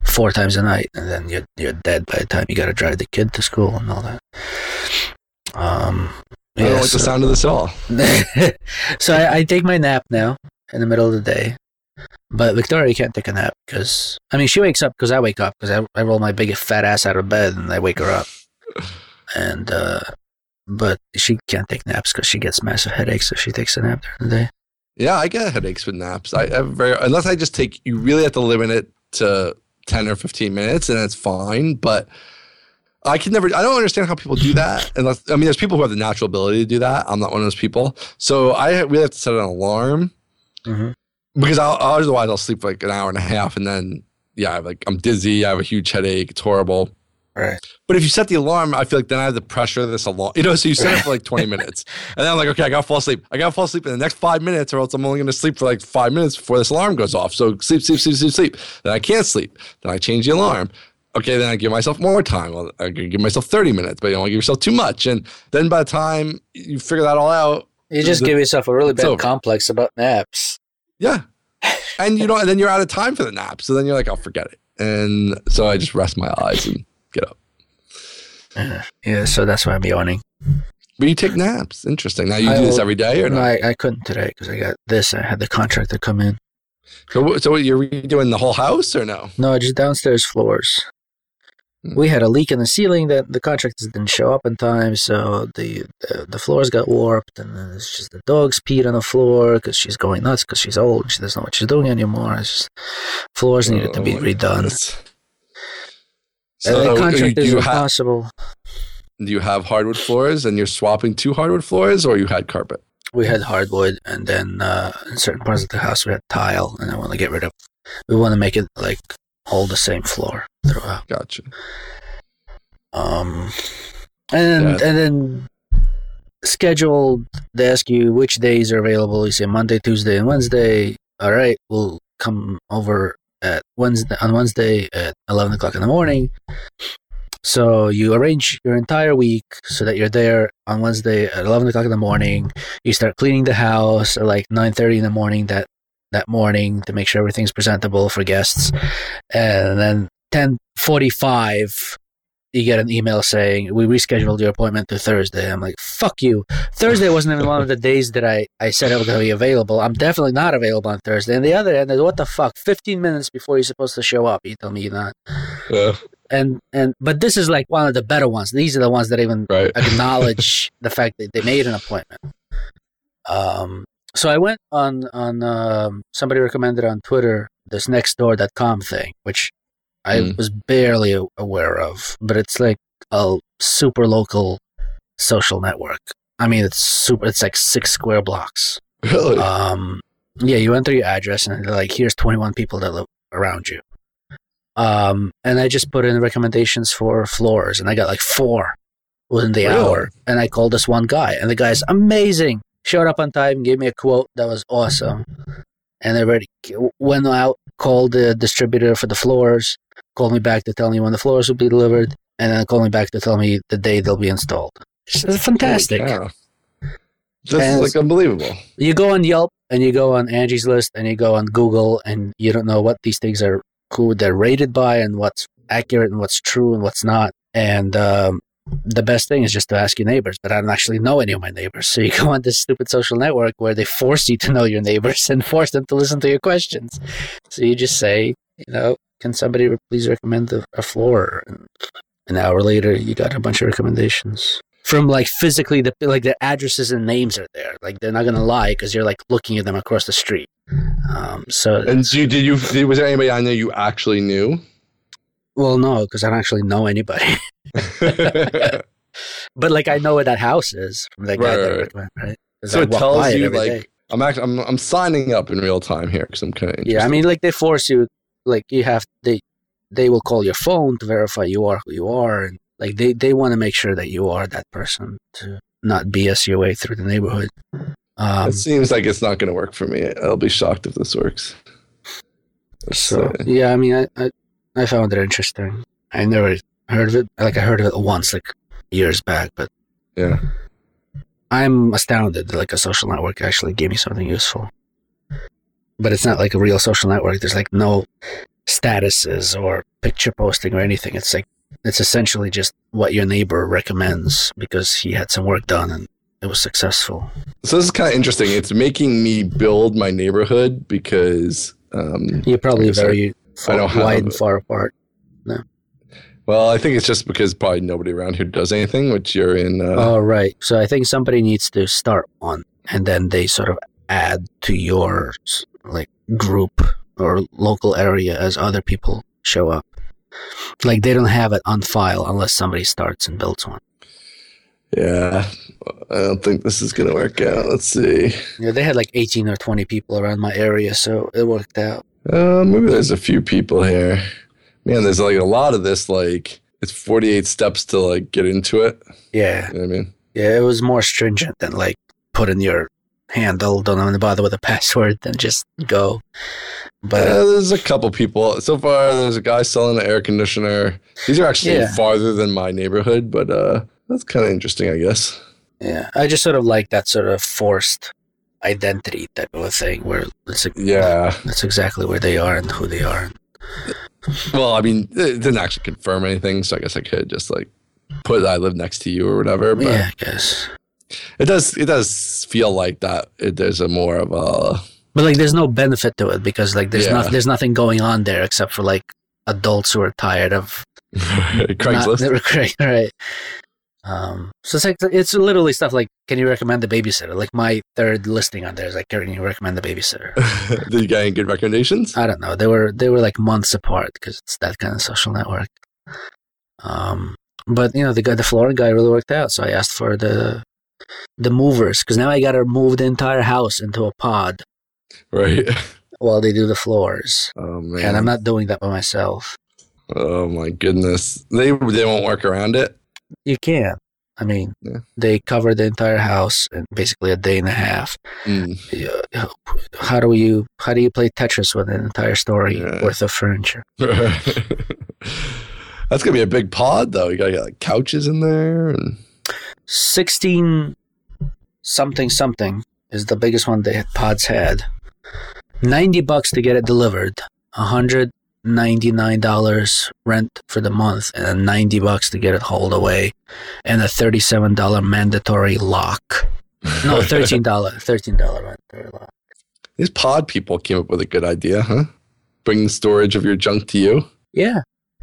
four times a night, and then you're you're dead by the time you got to drive the kid to school and all that. Um, I don't like the sound of this at all. so I, I take my nap now in the middle of the day. But Victoria can't take a nap because I mean she wakes up because I wake up because I, I roll my big fat ass out of bed and I wake her up, and uh, but she can't take naps because she gets massive headaches if she takes a nap during the day. Yeah, I get headaches with naps. I have very unless I just take. You really have to limit it to ten or fifteen minutes, and it's fine. But I can never. I don't understand how people do that. Unless I mean, there's people who have the natural ability to do that. I'm not one of those people. So I really have to set an alarm Mm-hmm. because I'll, otherwise I'll sleep like an hour and a half, and then yeah, like I'm dizzy. I have a huge headache. It's horrible. Right. But if you set the alarm, I feel like then I have the pressure of this alarm. You know, so you set it for like 20 minutes. And then I'm like, okay, I gotta fall asleep. I gotta fall asleep in the next five minutes, or else I'm only gonna sleep for like five minutes before this alarm goes off. So sleep, sleep, sleep, sleep, sleep. Then I can't sleep. Then I change the alarm. Okay, then I give myself more time. Well, I give myself 30 minutes, but you don't want to give yourself too much. And then by the time you figure that all out, You just The- give yourself a really bad over. complex about naps. yeah. And you know, and then you're out of time for the nap. So then you're like, I'll forget it. And so I just rest my eyes and get up. Yeah, so that's why I'm yawning. But you take naps. Interesting. Now you I do this will- every day or No. I, I couldn't today because I got this. I had the contractor come in. So, so you're redoing the whole house or no? No, just downstairs floors. Hmm. We had a leak in the ceiling that the contractors didn't show up in time, so the the, the floors got warped, and then it's just the dogs peed on the floor because she's going nuts because she's old. and She doesn't know what she's doing anymore. It's just floors needed to be Oh redone. goodness. And So the contract is you have, impossible. do you have hardwood floors and you're swapping to hardwood floors or you had carpet? We had hardwood, and then uh, in certain parts of the house we had tile, and I want to get rid of. We want to make it like all the same floor throughout. Gotcha. Um, and Yeah. and then scheduled. They ask you which days are available. You say Monday, Tuesday, and Wednesday. All right, we'll come over at Wednesday on Wednesday at eleven o'clock in the morning. So you arrange your entire week so that you're there on Wednesday at eleven o'clock in the morning. You start cleaning the house at like nine thirty in the morning that that morning to make sure everything's presentable for guests, and then ten forty five you get an email saying we rescheduled your appointment to Thursday. I'm like, fuck you. Thursday wasn't even one of the days that I, I said I was going to be available. I'm definitely not available on Thursday. And the other end, is, what the fuck? 15 minutes before you're supposed to show up, you tell me you're not. Yeah, And and but this is like one of the better ones. These are the ones that even right. acknowledge the fact that they made an appointment. Um, so I went on on um, somebody recommended on Twitter this nextdoor.com thing, which I Mm. was barely aware of, but it's like a super local social network. I mean, it's super. It's like six square blocks. Really? Um, yeah, you enter your address and they're like, here's 21 people that live around you. Um, and I just put in recommendations for floors and I got like four within the Really? hour. And I called this one guy and the guy's amazing. Showed up on time, gave me a quote that was awesome. And I already went out, called the distributor for the floors, called me back to tell me when the floors will be delivered, and then called me back to tell me the day they'll be installed. It's fantastic. This And- is like unbelievable. you go on Yelp and you go on Angie's List and you go on Google and you don't know what these things are, who they're rated by, and what's accurate and what's true and what's not. And um, the best thing is just to ask your neighbors, but I don't actually know any of my neighbors. So you go on this stupid social network where they force you to know your neighbors and force them to listen to your questions. So you just say, you know, can somebody please recommend a, floor? And an hour later, you got a bunch of recommendations from like physically the like their addresses and names are there. Like they're not gonna lie because you're like looking at them across the street. Um, so And you, did you? Was there anybody I know you actually knew? Well, no, because I don't actually know anybody. but like I know where that house is from that guy Right, that right, right. recommend, right? 'Cause so I it tells you every like day. I'm actually I'm I'm signing up in real time here because I'm kind of Yeah, I mean, like they force you, like you have they they will call your phone to verify you are who you are, and like they they want to make sure that you are that person to not BS your way through the neighborhood. Um, it seems like it's not going to work for me. I'll be shocked if this works. Let's so yeah, I mean, I, I I found it interesting. I never heard of it. Like I heard of it once, like years back, but yeah, I'm astounded that like a social network actually gave me something useful. But it's not like a real social network. There's like no statuses or picture posting or anything. It's like it's essentially just what your neighbor recommends because he had some work done and it was successful. So this is kind of interesting. It's making me build my neighborhood because um, You're probably very far, don't have wide and far apart. No. Well, I think it's just because probably nobody around here does anything, which you're in. Uh, Oh, right. So I think somebody needs to start one, and then they sort of add to your like group or local area as other people show up. Like they don't have it on file unless somebody starts and builds one. yeah, I don't think this is gonna work out. Let's see. Yeah, they had like 18 or 20 people around my area, so it worked out. Uh, maybe there's a few people here. Man, there's like a lot of this. Like it's 48 steps to like get into it. Yeah, You know what I mean? yeah, it was more stringent than like putting your handle, don't even bother with a password, then just go. But uh, there's a couple people so far. There's a guy selling an air conditioner. These are actually Yeah. farther than my neighborhood, but uh, that's kind of interesting, I guess. yeah, I just sort of like that sort of forced identity type of a thing where it's like, Yeah. that's exactly where they are and who they are. Well, I mean, it didn't actually confirm anything, so I guess I could just like put I live next to you or whatever. But yeah, I guess. it does it does feel like that. It, there's a more of a But like, there's no benefit to it because like there's Yeah. not there's nothing going on there except for like adults who are tired of Craigslist. Not, right, right. Um, so it's like it's literally stuff like, can you recommend the babysitter? Like my third listing on there is like, can you recommend the babysitter? Did you get any good recommendations? I don't know. They were they were like months apart because it's that kind of social network. Um, but you know the guy, the flooring guy, really worked out. So I asked for the the movers because now I got to move the entire house into a pod Right. while they do the floors, Oh man. and I'm not doing that by myself. Oh my goodness. They they won't work around it. You can. I mean, Yeah. they cover the entire house in basically a day and a half. Mm. How do you how do you play Tetris with an entire story worth of furniture? That's gonna be a big pod, though. You gotta get like couches in there, and Sixteen something something is the biggest one the pods had. Ninety bucks to get it delivered. hundred ninety nine dollars rent for the month, and then ninety bucks to get it hauled away, and a thirty seven dollar mandatory lock. No, thirteen dollar thirteen dollar mandatory lock. these pod people came up with a good idea, huh? Bring the storage of your junk to you. Yeah,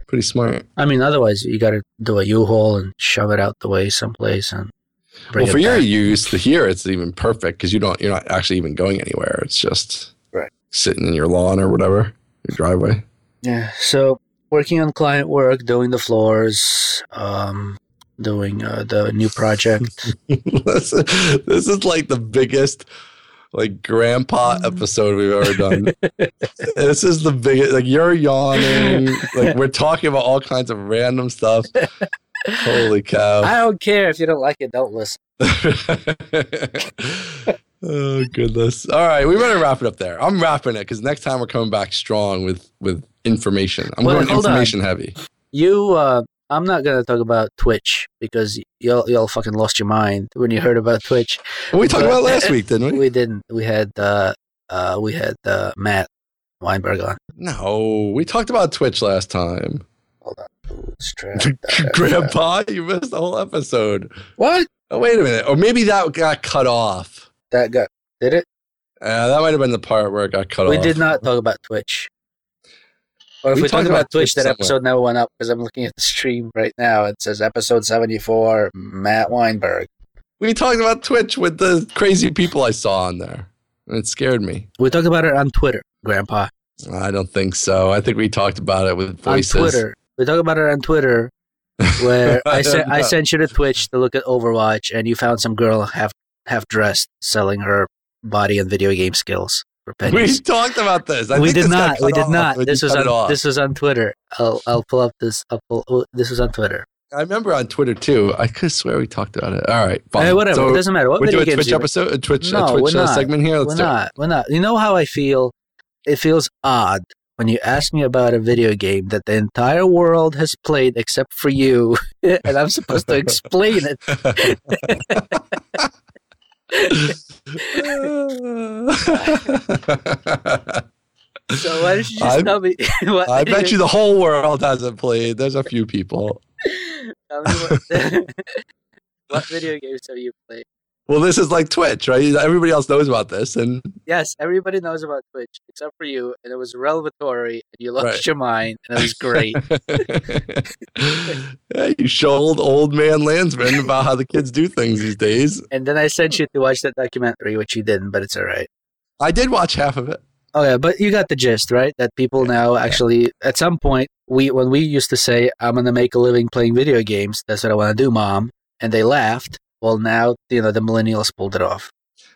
Pretty smart. I mean, otherwise you got to do a U-Haul and shove it out the way someplace and well, for your back. use, to here it's even perfect because you don't you're not actually even going anywhere. It's just Right. sitting in your lawn or whatever, your driveway. Yeah. So working on client work, doing the floors, um, doing uh, the new project. this, this is like the biggest like grandpa episode we've ever done. this is the biggest like you're yawning. Like we're talking about all kinds of random stuff. Holy cow. I don't care if you don't like it. Don't listen. oh goodness. All right, we better wrap it up there. I'm wrapping it because next time we're coming back strong with with information. I'm Well, going hold on. information heavy. You, uh, I'm not gonna talk about Twitch because y'all y'all fucking lost your mind when you heard about Twitch. We talked about last week, didn't we? We didn't. We had uh, uh, we had uh, Matt Weinberg on. No, we talked about Twitch last time. Hold on. Grandpa, you missed the whole episode. What? Oh, wait a minute. Or maybe that got cut off. That got did it? Uh, that might have been the part where it got cut We off. We did not talk about Twitch. Or if We we, talked talked about about Twitch, that somewhere. episode never went up because I'm looking at the stream right now. It says episode 74, Matt Weinberg. We talked about Twitch with the crazy people I saw on there. It scared me. We talked about it on Twitter, Grandpa. I don't think so. I think we talked about it with voices. On Twitter. We talked about it on Twitter where I sent I sent you to Twitch to look at Overwatch and you found some girl half half dressed selling her body and video game skills We talked about this. I we did this not. We did not. This was on this was on Twitter. I'll I'll pull up this. I'll pull, oh, this was on Twitter. I remember on Twitter too. I could swear we talked about it. All right, fine. Hey, whatever. So it doesn't matter. What we're doing a Twitch episode, a Twitch, No, a we're Twitch uh, segment here. Let's we're do it. not. We're not. You know how I feel? It feels odd when you ask me about a video game that the entire world has played except for you, and I'm supposed to explain it. So why don't you just I- tell me? what I bet you the whole world hasn't played. There's a few people. Tell me what, what video games have you played? Well, this is like Twitch, right? Everybody else knows about this, and Yes, everybody knows about Twitch except for you, and it was revelatory, and you lost Right. your mind, and it was great. yeah, you showed old man Landsman about how the kids do things these days. and then I sent you to watch that documentary, which you didn't, but it's all right. I did watch half of it. Oh yeah, but you got the gist, right? That people now actually, at some point, we when we used to say, "I'm gonna make a living playing video games," that's what I want to do, mom, and they laughed. Well, now you know the millennials pulled it off.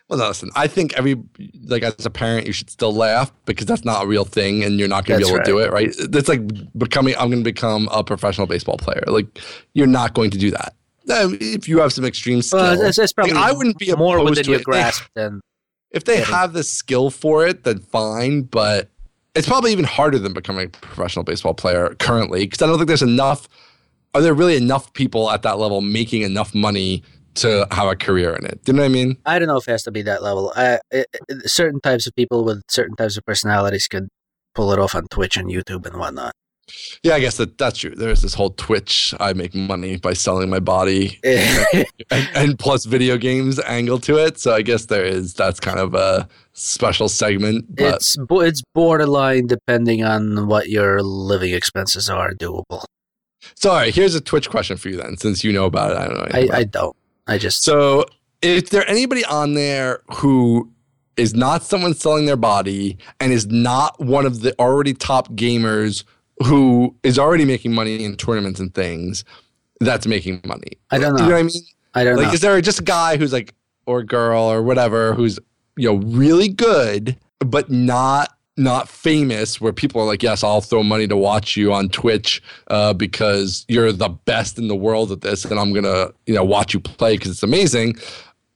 Well, no, listen. I think every like as a parent, you should still laugh because that's not a real thing, and you're not going to be That's able to do it, right? It's like becoming. I'm going to become a professional baseball player. Like you're not going to do that. If you have some extreme skill, Well, probably I wouldn't be more within your grasp than if they Getting- have the skill for it, then fine. But it's probably even harder than becoming a professional baseball player currently because I don't think there's enough. Are there really enough people at that level making enough money to have a career in it? Do you know what I mean? I don't know if it has to be that level. I, it, it- certain types of people with certain types of personalities could pull it off on Twitch and YouTube and whatnot. Yeah, I guess that that's true. There's this whole Twitch. I make money by selling my body, and, and plus video games angle to it. So I guess there is that's kind of a special segment. But it's it's borderline depending on what your living expenses are doable. Sorry, here's a Twitch question for you then, since you know about it. I don't know. I, I don't. I just So, is there anybody on there who is not someone selling their body and is not one of the already top gamers who is already making money in tournaments and things that's making money? I don't know. You know. what I mean? I don't Like, know. is there just a guy who's like, or girl or whatever, who's you know really good but not not famous where people are like yes i'll throw money to watch you on twitch uh, because you're the best in the world at this and i'm gonna you know watch you play because it's amazing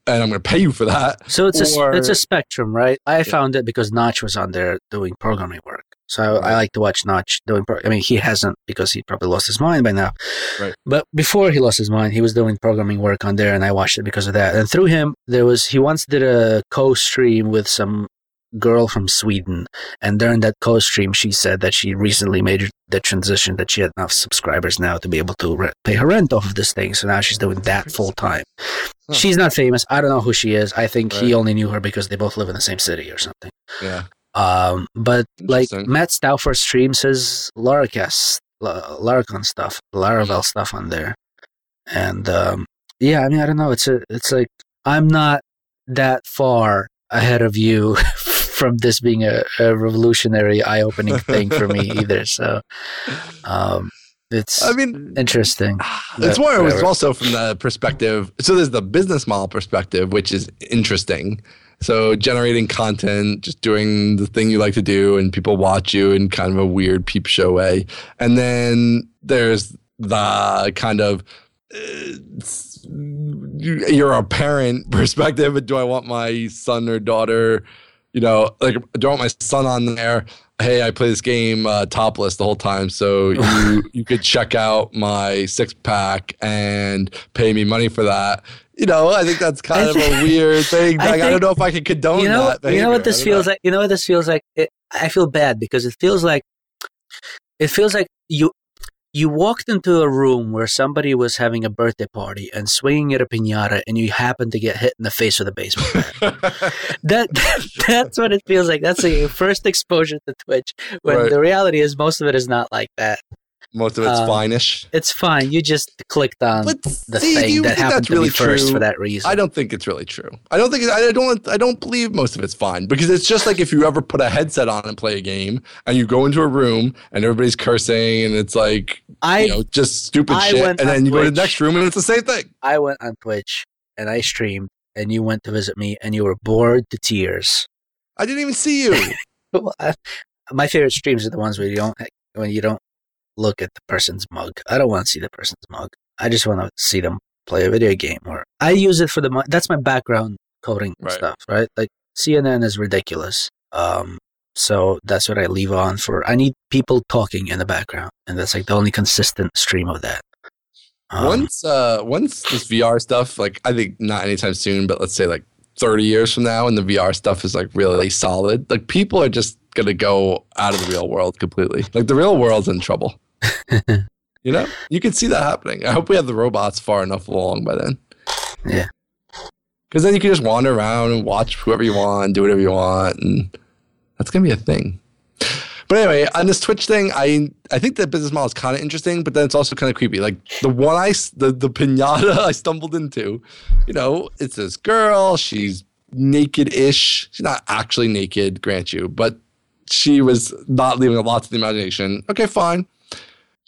and i'm gonna pay you for that So it's a it's a spectrum, right? I found it because Notch was on there doing programming work. So I, I like to watch Notch doing. Pro- I mean, he hasn't because he probably lost his mind by now. Right. But before he lost his mind, he was doing programming work on there, and I watched it because of that. And through him, there was he once did a co-stream with some girl from Sweden, and during that co-stream, she said that she recently made the transition that she had enough subscribers now to be able to re- pay her rent off of this thing. So now she's doing that full time. Huh. She's not famous. I don't know who she is. I think he only knew her because they both live in the same city or something. yeah Um, but like. Matt Stauffer streams his Laracast, La- Laracon stuff, Laravel stuff on there, and um, yeah, I mean, I don't know. It's a, it's like I'm not that far ahead of you from this being a, a revolutionary, eye-opening thing for me either. So, um, it's i mean interesting. it's more it was also from the perspective so there's the business model perspective which is interesting so generating content just doing the thing you like to do and people watch you in kind of a weird peep show way and then there's the kind of uh, you- you're a parent perspective but do i want my son or daughter you know like don't want my son on there hey i play this game uh, topless the whole time so you you could check out my six pack and pay me money for that you know i think that's kind I of a weird thing I like, I, don't know if i could condone you know, that you know what this feels know. like. You know what this feels like. It, I feel bad because it feels like it feels like you you walked into a room where somebody was having a birthday party and swinging at a pinata, and you happened to get hit in the face with a baseball bat. that that's what it feels like. That's your first exposure to Twitch. When Right. the reality is, most of it is not like that. Most of it's Um, fine-ish It's fine. You just clicked on but the see, do thing that think happened that's to really be first true? for that reason. I don't think it's really true. I don't think I don't I don't believe most of it's fine because it's just like if you ever put a headset on and play a game and you go into a room and everybody's cursing and it's like I you know just stupid I shit went and then you go to the next room and it's the same thing. I went on Twitch and I streamed, and you went to visit me, and you were bored to tears. I didn't even see you. Well, I- my favorite streams are the ones where you don't when you don't look at the person's mug. I don't want to see the person's mug. I just want to see them play a video game. Or I use it for the that's my background coding Right. stuff, right? Like CNN is ridiculous. Um, so that's what I leave on for. I need people talking in the background, and that's like the only consistent stream of that. Um, once uh once this VR stuff like I think not anytime soon but let's say like 30 years from now and the VR stuff is like really solid like people are just gonna go out of the real world completely. Like the real world's in trouble. you know, you can see that happening. I hope we have the robots far enough along by then. Yeah. Because then you can just wander around and watch whoever you want, do whatever you want, and that's gonna be a thing. But anyway, on this Twitch thing, I I think the business model is kind of interesting, but then it's also kind of creepy. Like the one I the the pinata I stumbled into, you know, it's this girl. She's naked-ish. She's not actually naked, grant you, but she was not leaving a lot to the imagination. Okay, fine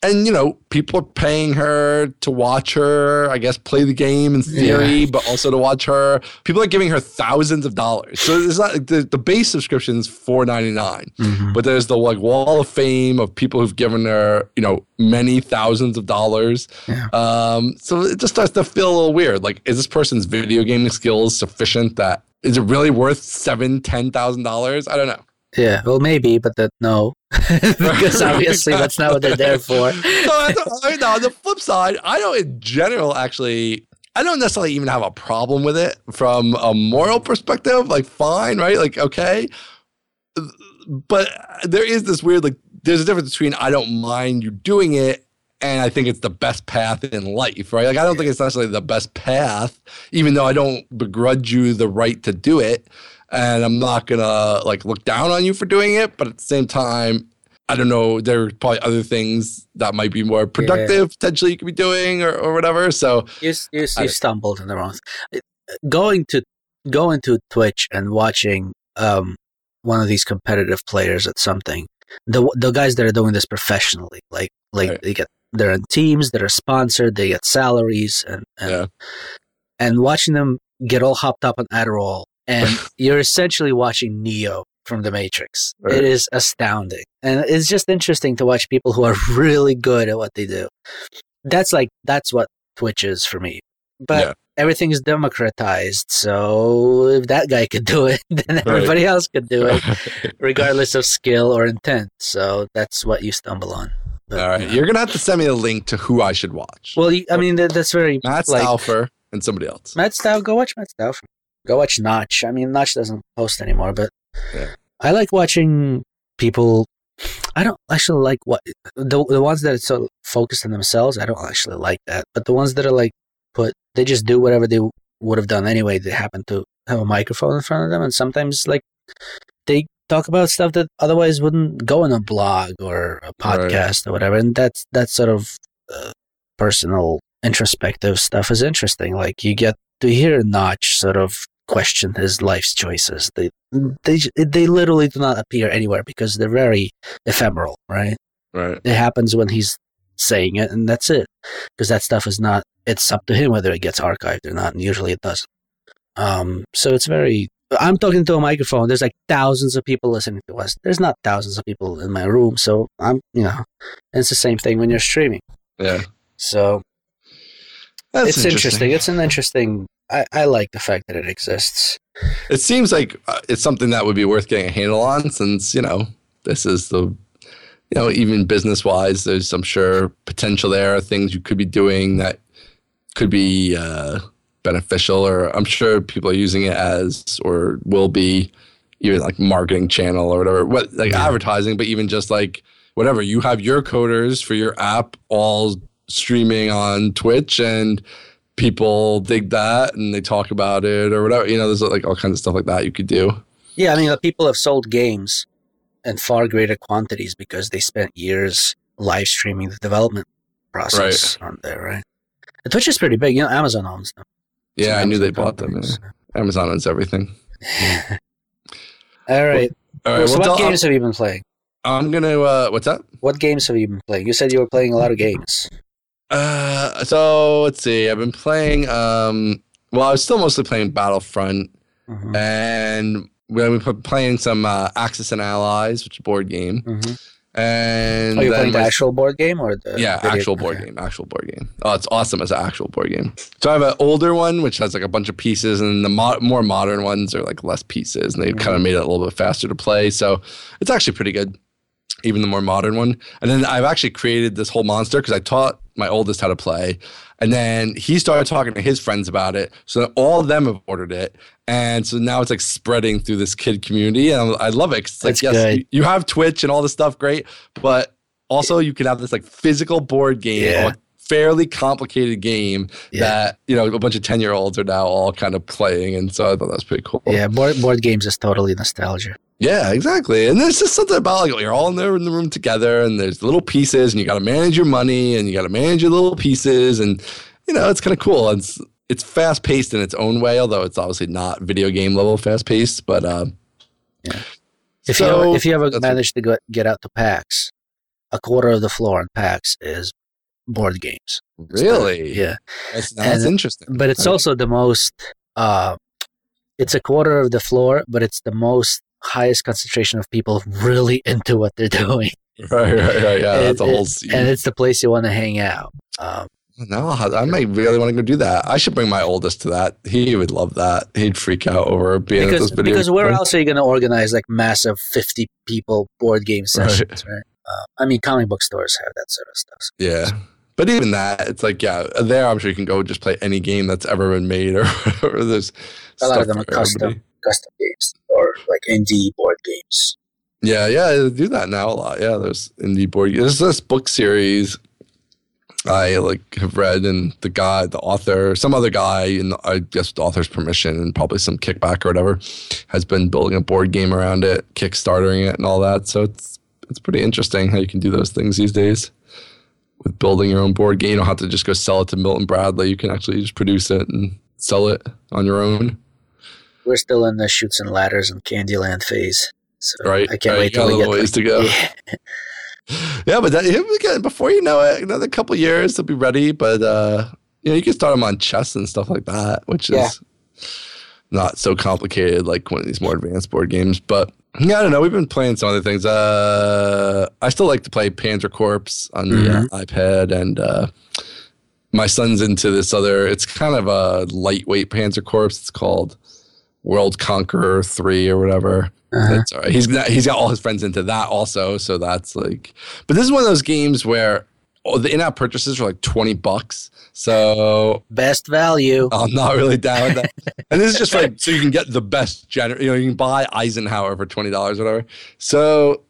and you know people are paying her to watch her i guess play the game in theory yeah. but also to watch her. People are giving her thousands of dollars. So it's not the, the base subscription is 499 mm-hmm. but there's the like wall of fame of people who've given her you know many thousands of dollars. Yeah. um, so it just starts to feel a little weird. Like is this person's video gaming skills sufficient that is it really worth seven ten thousand dollars? I don't know. Yeah, well, maybe, but that no, because obviously that's not what they're there for. so, I mean, on the flip side, I don't, in general, actually, I don't necessarily even have a problem with it from a moral perspective. Like, fine, right? Like, okay, but there is this weird, like, there's a difference between I don't mind you doing it and I think it's the best path in life, right? Like I don't think it's necessarily the best path, even though I don't begrudge you the right to do it and I'm not gonna like look down on you for doing it, but at the same time, I don't know, there are probably other things that might be more productive yeah. potentially you could be doing or, or whatever. So you you, you stumbled in the wrong. Going to going to Twitch and watching um, one of these competitive players at something. The the guys that are doing this professionally, like like right. they get they're in teams that are sponsored, they get salaries and and, yeah. and watching them get all hopped up on Adderall and you're essentially watching Neo from the Matrix. Right. It is astounding. And it's just interesting to watch people who are really good at what they do. That's like that's what Twitch is for me. But yeah. everything is democratized, so if that guy could do it, then everybody right. else could do it, regardless of skill or intent. So that's what you stumble on. But, All right, know. you're gonna have to send me a link to who I should watch. Well, I mean that's very Matt like, Stauffer and somebody else. Matt Stauffer, go watch Matt Stauffer. Go watch Notch. I mean, Notch doesn't post anymore, but yeah. I like watching people. I don't actually like what the the ones that are so focused on themselves. I don't actually like that, but the ones that are like put, they just do whatever they would have done anyway. They happen to have a microphone in front of them, and sometimes like they talk about stuff that otherwise wouldn't go in a blog or a podcast right. or whatever. And that's that sort of uh, personal introspective stuff is interesting. Like you get to hear Notch sort of question his life's choices. They they they literally do not appear anywhere because they're very ephemeral, right? Right. It happens when he's saying it, and that's it. Because that stuff is not. It's up to him whether it gets archived or not, and usually it does. Um. So it's very. I'm talking to a microphone. There's like thousands of people listening to us. There's not thousands of people in my room, so I'm, you know, it's the same thing when you're streaming. Yeah. So that's it's interesting. interesting. It's an interesting I, I like the fact that it exists. It seems like uh, it's something that would be worth getting a handle on since, you know, this is the, you know, even business wise, there's, I'm sure, potential there, things you could be doing that could be uh, beneficial, or I'm sure people are using it as or will be even like marketing channel or whatever, what like yeah. advertising, but even just like whatever. You have your coders for your app all streaming on Twitch and people dig that and they talk about it or whatever. You know, there's like all kinds of stuff like that you could do. Yeah, I mean, people have sold games in far greater quantities because they spent years live streaming the development process right. on there, right? And Twitch is pretty big. You know, Amazon owns them. Yeah, I knew they bought them. Yeah. Amazon owns everything. all right. Well, all right. so, well, what games have you been playing? I'm gonna. Uh, what's up? What games have you been playing? You said you were playing a lot of games. Uh, so let's see. I've been playing. Um, well, I was still mostly playing Battlefront, mm-hmm. and we've been playing some uh, Axis and Allies, which is a board game. Mm-hmm. And are you playing the actual board game or the yeah actual board okay. game? Actual board game. Oh, it's awesome as an actual board game. So I have an older one which has like a bunch of pieces, and the mo- more modern ones are like less pieces, and they mm-hmm. kind of made it a little bit faster to play. So it's actually pretty good even the more modern one. And then I've actually created this whole monster because I taught my oldest how to play. And then he started talking to his friends about it. So all of them have ordered it. And so now it's like spreading through this kid community. And I love it. It's like, yes, you, you, have Twitch and all this stuff, great. But also, you can have this like physical board game, yeah. fairly complicated game yeah. that, you know, a bunch of 10 year olds are now all kind of playing. And so I thought that was pretty cool. Yeah, board, board games is totally nostalgia. Yeah, exactly. And there's just something about like you're all in there in the room together, and there's little pieces, and you got to manage your money, and you got to manage your little pieces, and you know it's kind of cool. It's it's fast paced in its own way, although it's obviously not video game level fast paced. But uh, yeah, if so, you if you ever manage to go, get out to PAX, a quarter of the floor in PAX is board games. Really? yeah, that's, that's and, interesting. But it's also the most. Uh, it's a quarter of the floor, but it's the most highest concentration of people really into what they're doing. Right, right, right. Yeah, that's a whole scene. And it's the place you want to hang out. Um, no, I might really want to go do that. I should bring my oldest to that. He would love that. He'd freak out over being because, at this video. Because where else are you going to organize like massive fifty people board game sessions? Right. right? Uh, I mean, comic book stores have that sort of stuff. So. Yeah, but even that, it's like yeah, there I'm sure you can go just play any game that's ever been made, or, or there's a lot of them are custom custom games or like indie board games. Yeah, yeah, they do that now a lot. Yeah, there's indie board. There's this book series I like have read, and the guy, the author, some other guy, and I guess the author's permission and probably some kickback or whatever, has been building a board game around it, kickstartering it, and all that. So it's it's pretty interesting how you can do those things these days with building your own board game. You don't have to just go sell it to Milton Bradley. You can actually just produce it and sell it on your own we're still in the Chutes and Ladders and Candyland phase. So right, I can't right. wait till we get ways to go. Yeah. yeah, but that, before you know it, another couple years they'll be ready. But uh, you know, you can start them on chess and stuff like that, which yeah. is not so complicated like one of these more advanced board games. But yeah, I don't know. We've been playing some other things. Uh, I still like to play Panzer Corps on the mm-hmm. uh, iPad, and uh, my son's into this other. It's kind of a lightweight Panzer Corps. It's called World Conqueror three or whatever. Uh-huh. That's all right. He's got, he's got all his friends into that also, so that's like. But this is one of those games where oh, the in-app purchases are like twenty bucks. So best value. I'm not really down with that. and this is just like so you can get the best gener. You know, you can buy Eisenhower for twenty dollars, whatever. So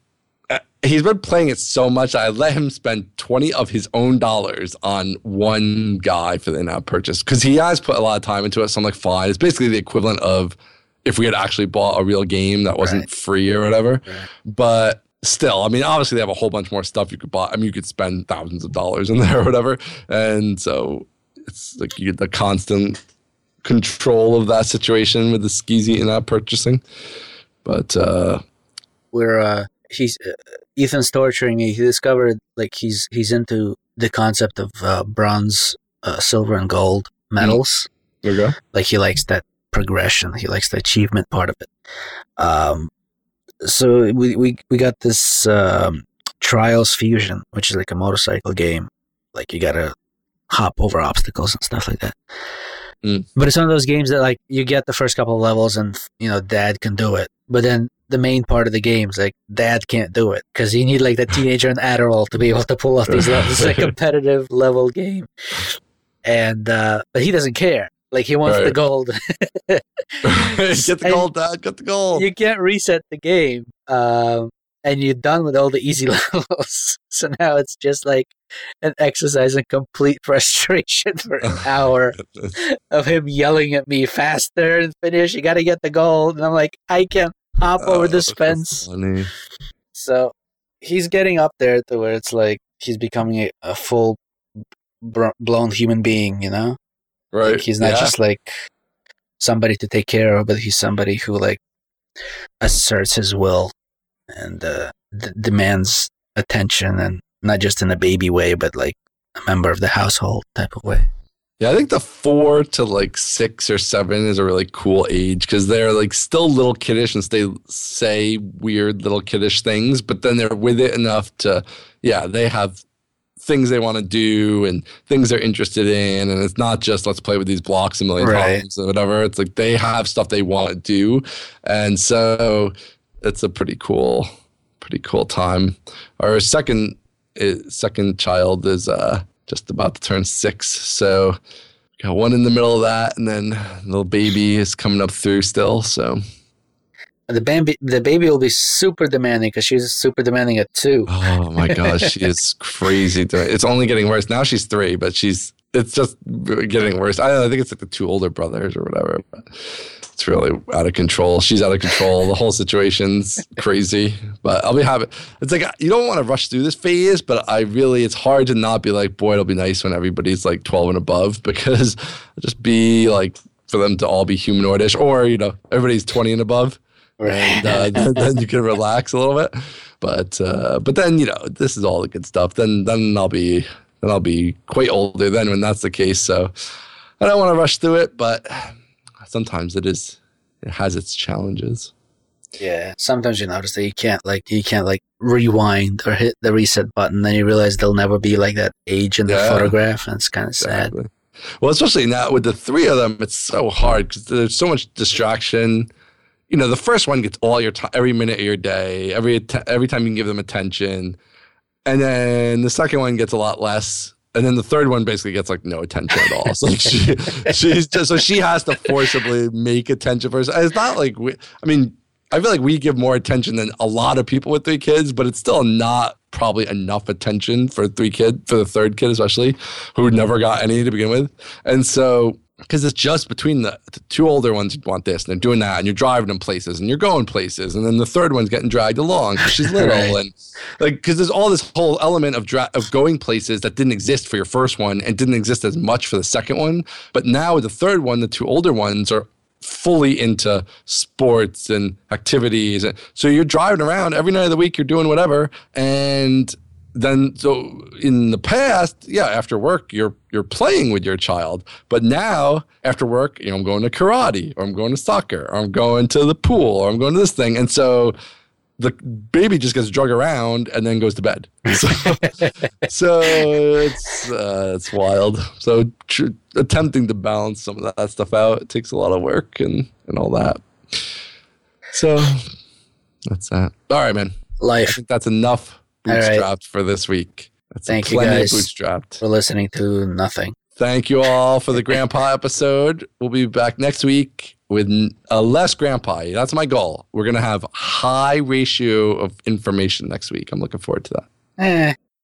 he's been playing it so much I let him spend 20 of his own dollars on one guy for the in-app purchase because he has put a lot of time into it. So I'm like, fine. It's basically the equivalent of if we had actually bought a real game that wasn't right. free or whatever. Right. But still, I mean, obviously they have a whole bunch more stuff you could buy. I mean, you could spend thousands of dollars in there or whatever. And so it's like you get the constant control of that situation with the skeezy in-app purchasing. But uh, we're uh, he's uh, Ethan's torturing me. He discovered like he's he's into the concept of uh, bronze, uh, silver, and gold medals. There you go. Like he likes that progression. He likes the achievement part of it. Um, so we we we got this um, Trials Fusion, which is like a motorcycle game. Like you gotta hop over obstacles and stuff like that. Mm. But it's one of those games that like you get the first couple of levels and you know dad can do it, but then the main part of the game is like dad can't do it because you need like the teenager and Adderall to be able to pull off these levels. It's a competitive level game, and uh, but he doesn't care. Like he wants right. the gold. get the gold, Dad. Get the gold. You can't reset the game, um, and you're done with all the easy levels. So now it's just like an exercise in complete frustration for an hour of him yelling at me faster and finish. You got to get the gold, and I'm like, I can't hop oh, over this fence. Funny. So he's getting up there to where it's like he's becoming a, a full blown human being, you know? Right. Like he's not yeah. just like somebody to take care of, but he's somebody who like asserts his will and uh, d- demands attention, and not just in a baby way, but like a member of the household type of way. Yeah, I think the four to like six or seven is a really cool age because they're like still little kiddish and they say weird little kiddish things, but then they're with it enough to, yeah, they have things they want to do and things they're interested in. And it's not just let's play with these blocks a million right. times or whatever. It's like they have stuff they want to do. And so it's a pretty cool, pretty cool time. Our second, eh, second child is, uh, just about to turn six. So got one in the middle of that, and then little baby is coming up through still. So the baby, the baby will be super demanding because she's super demanding at two. Oh my gosh, she is crazy. It's only getting worse. Now she's three, but she's it's just getting worse. I, know, I think it's like the two older brothers or whatever. But it's really out of control. She's out of control. The whole situation's crazy. But I'll be happy. It's like you don't want to rush through this phase, but I really it's hard to not be like, boy, it'll be nice when everybody's like 12 and above because just be like for them to all be humanoidish, or you know, everybody's 20 and above. And uh, then, then you can relax a little bit. But uh, but then you know this is all the good stuff. Then then I'll be then I'll be quite older then when that's the case. So I don't want to rush through it, but sometimes it is it has its challenges. Yeah, sometimes you notice that you can't like you can't like rewind or hit the reset button, then you realize they'll never be like that age in the yeah. photograph, and it's kind of exactly. sad. Well, especially now with the three of them, it's so hard because there's so much distraction. You know, the first one gets all your time, every minute of your day, every every time you can give them attention and then the second one gets a lot less and then the third one basically gets like no attention at all. So like she, she's just so she has to forcibly make attention for herself. It's not like we, I mean, I feel like we give more attention than a lot of people with three kids, but it's still not probably enough attention for three kid for the third kid especially, who never got any to begin with. And so because it's just between the, the, two older ones want this and they're doing that and you're driving them places and you're going places and then the third one's getting dragged along because she's little right. and like because there's all this whole element of dra- of going places that didn't exist for your first one and didn't exist as much for the second one but now with the third one the two older ones are fully into sports and activities and so you're driving around every night of the week you're doing whatever and then so in the past, yeah, after work you're you're playing with your child, but now after work, you know, I'm going to karate or I'm going to soccer or I'm going to the pool or I'm going to this thing, and so the baby just gets drug around and then goes to bed. So, so it's uh, it's wild. So tr- attempting to balance some of that stuff out it takes a lot of work and and all that. So that's that. All right, man. Life. I think that's enough bootstrapped right. for this week. That's Thank you guys bootstrapped. for listening to nothing. Thank you all for the grandpa episode. We'll be back next week with a less grandpa. That's my goal. We're going to have high ratio of information next week. I'm looking forward to that. Eh,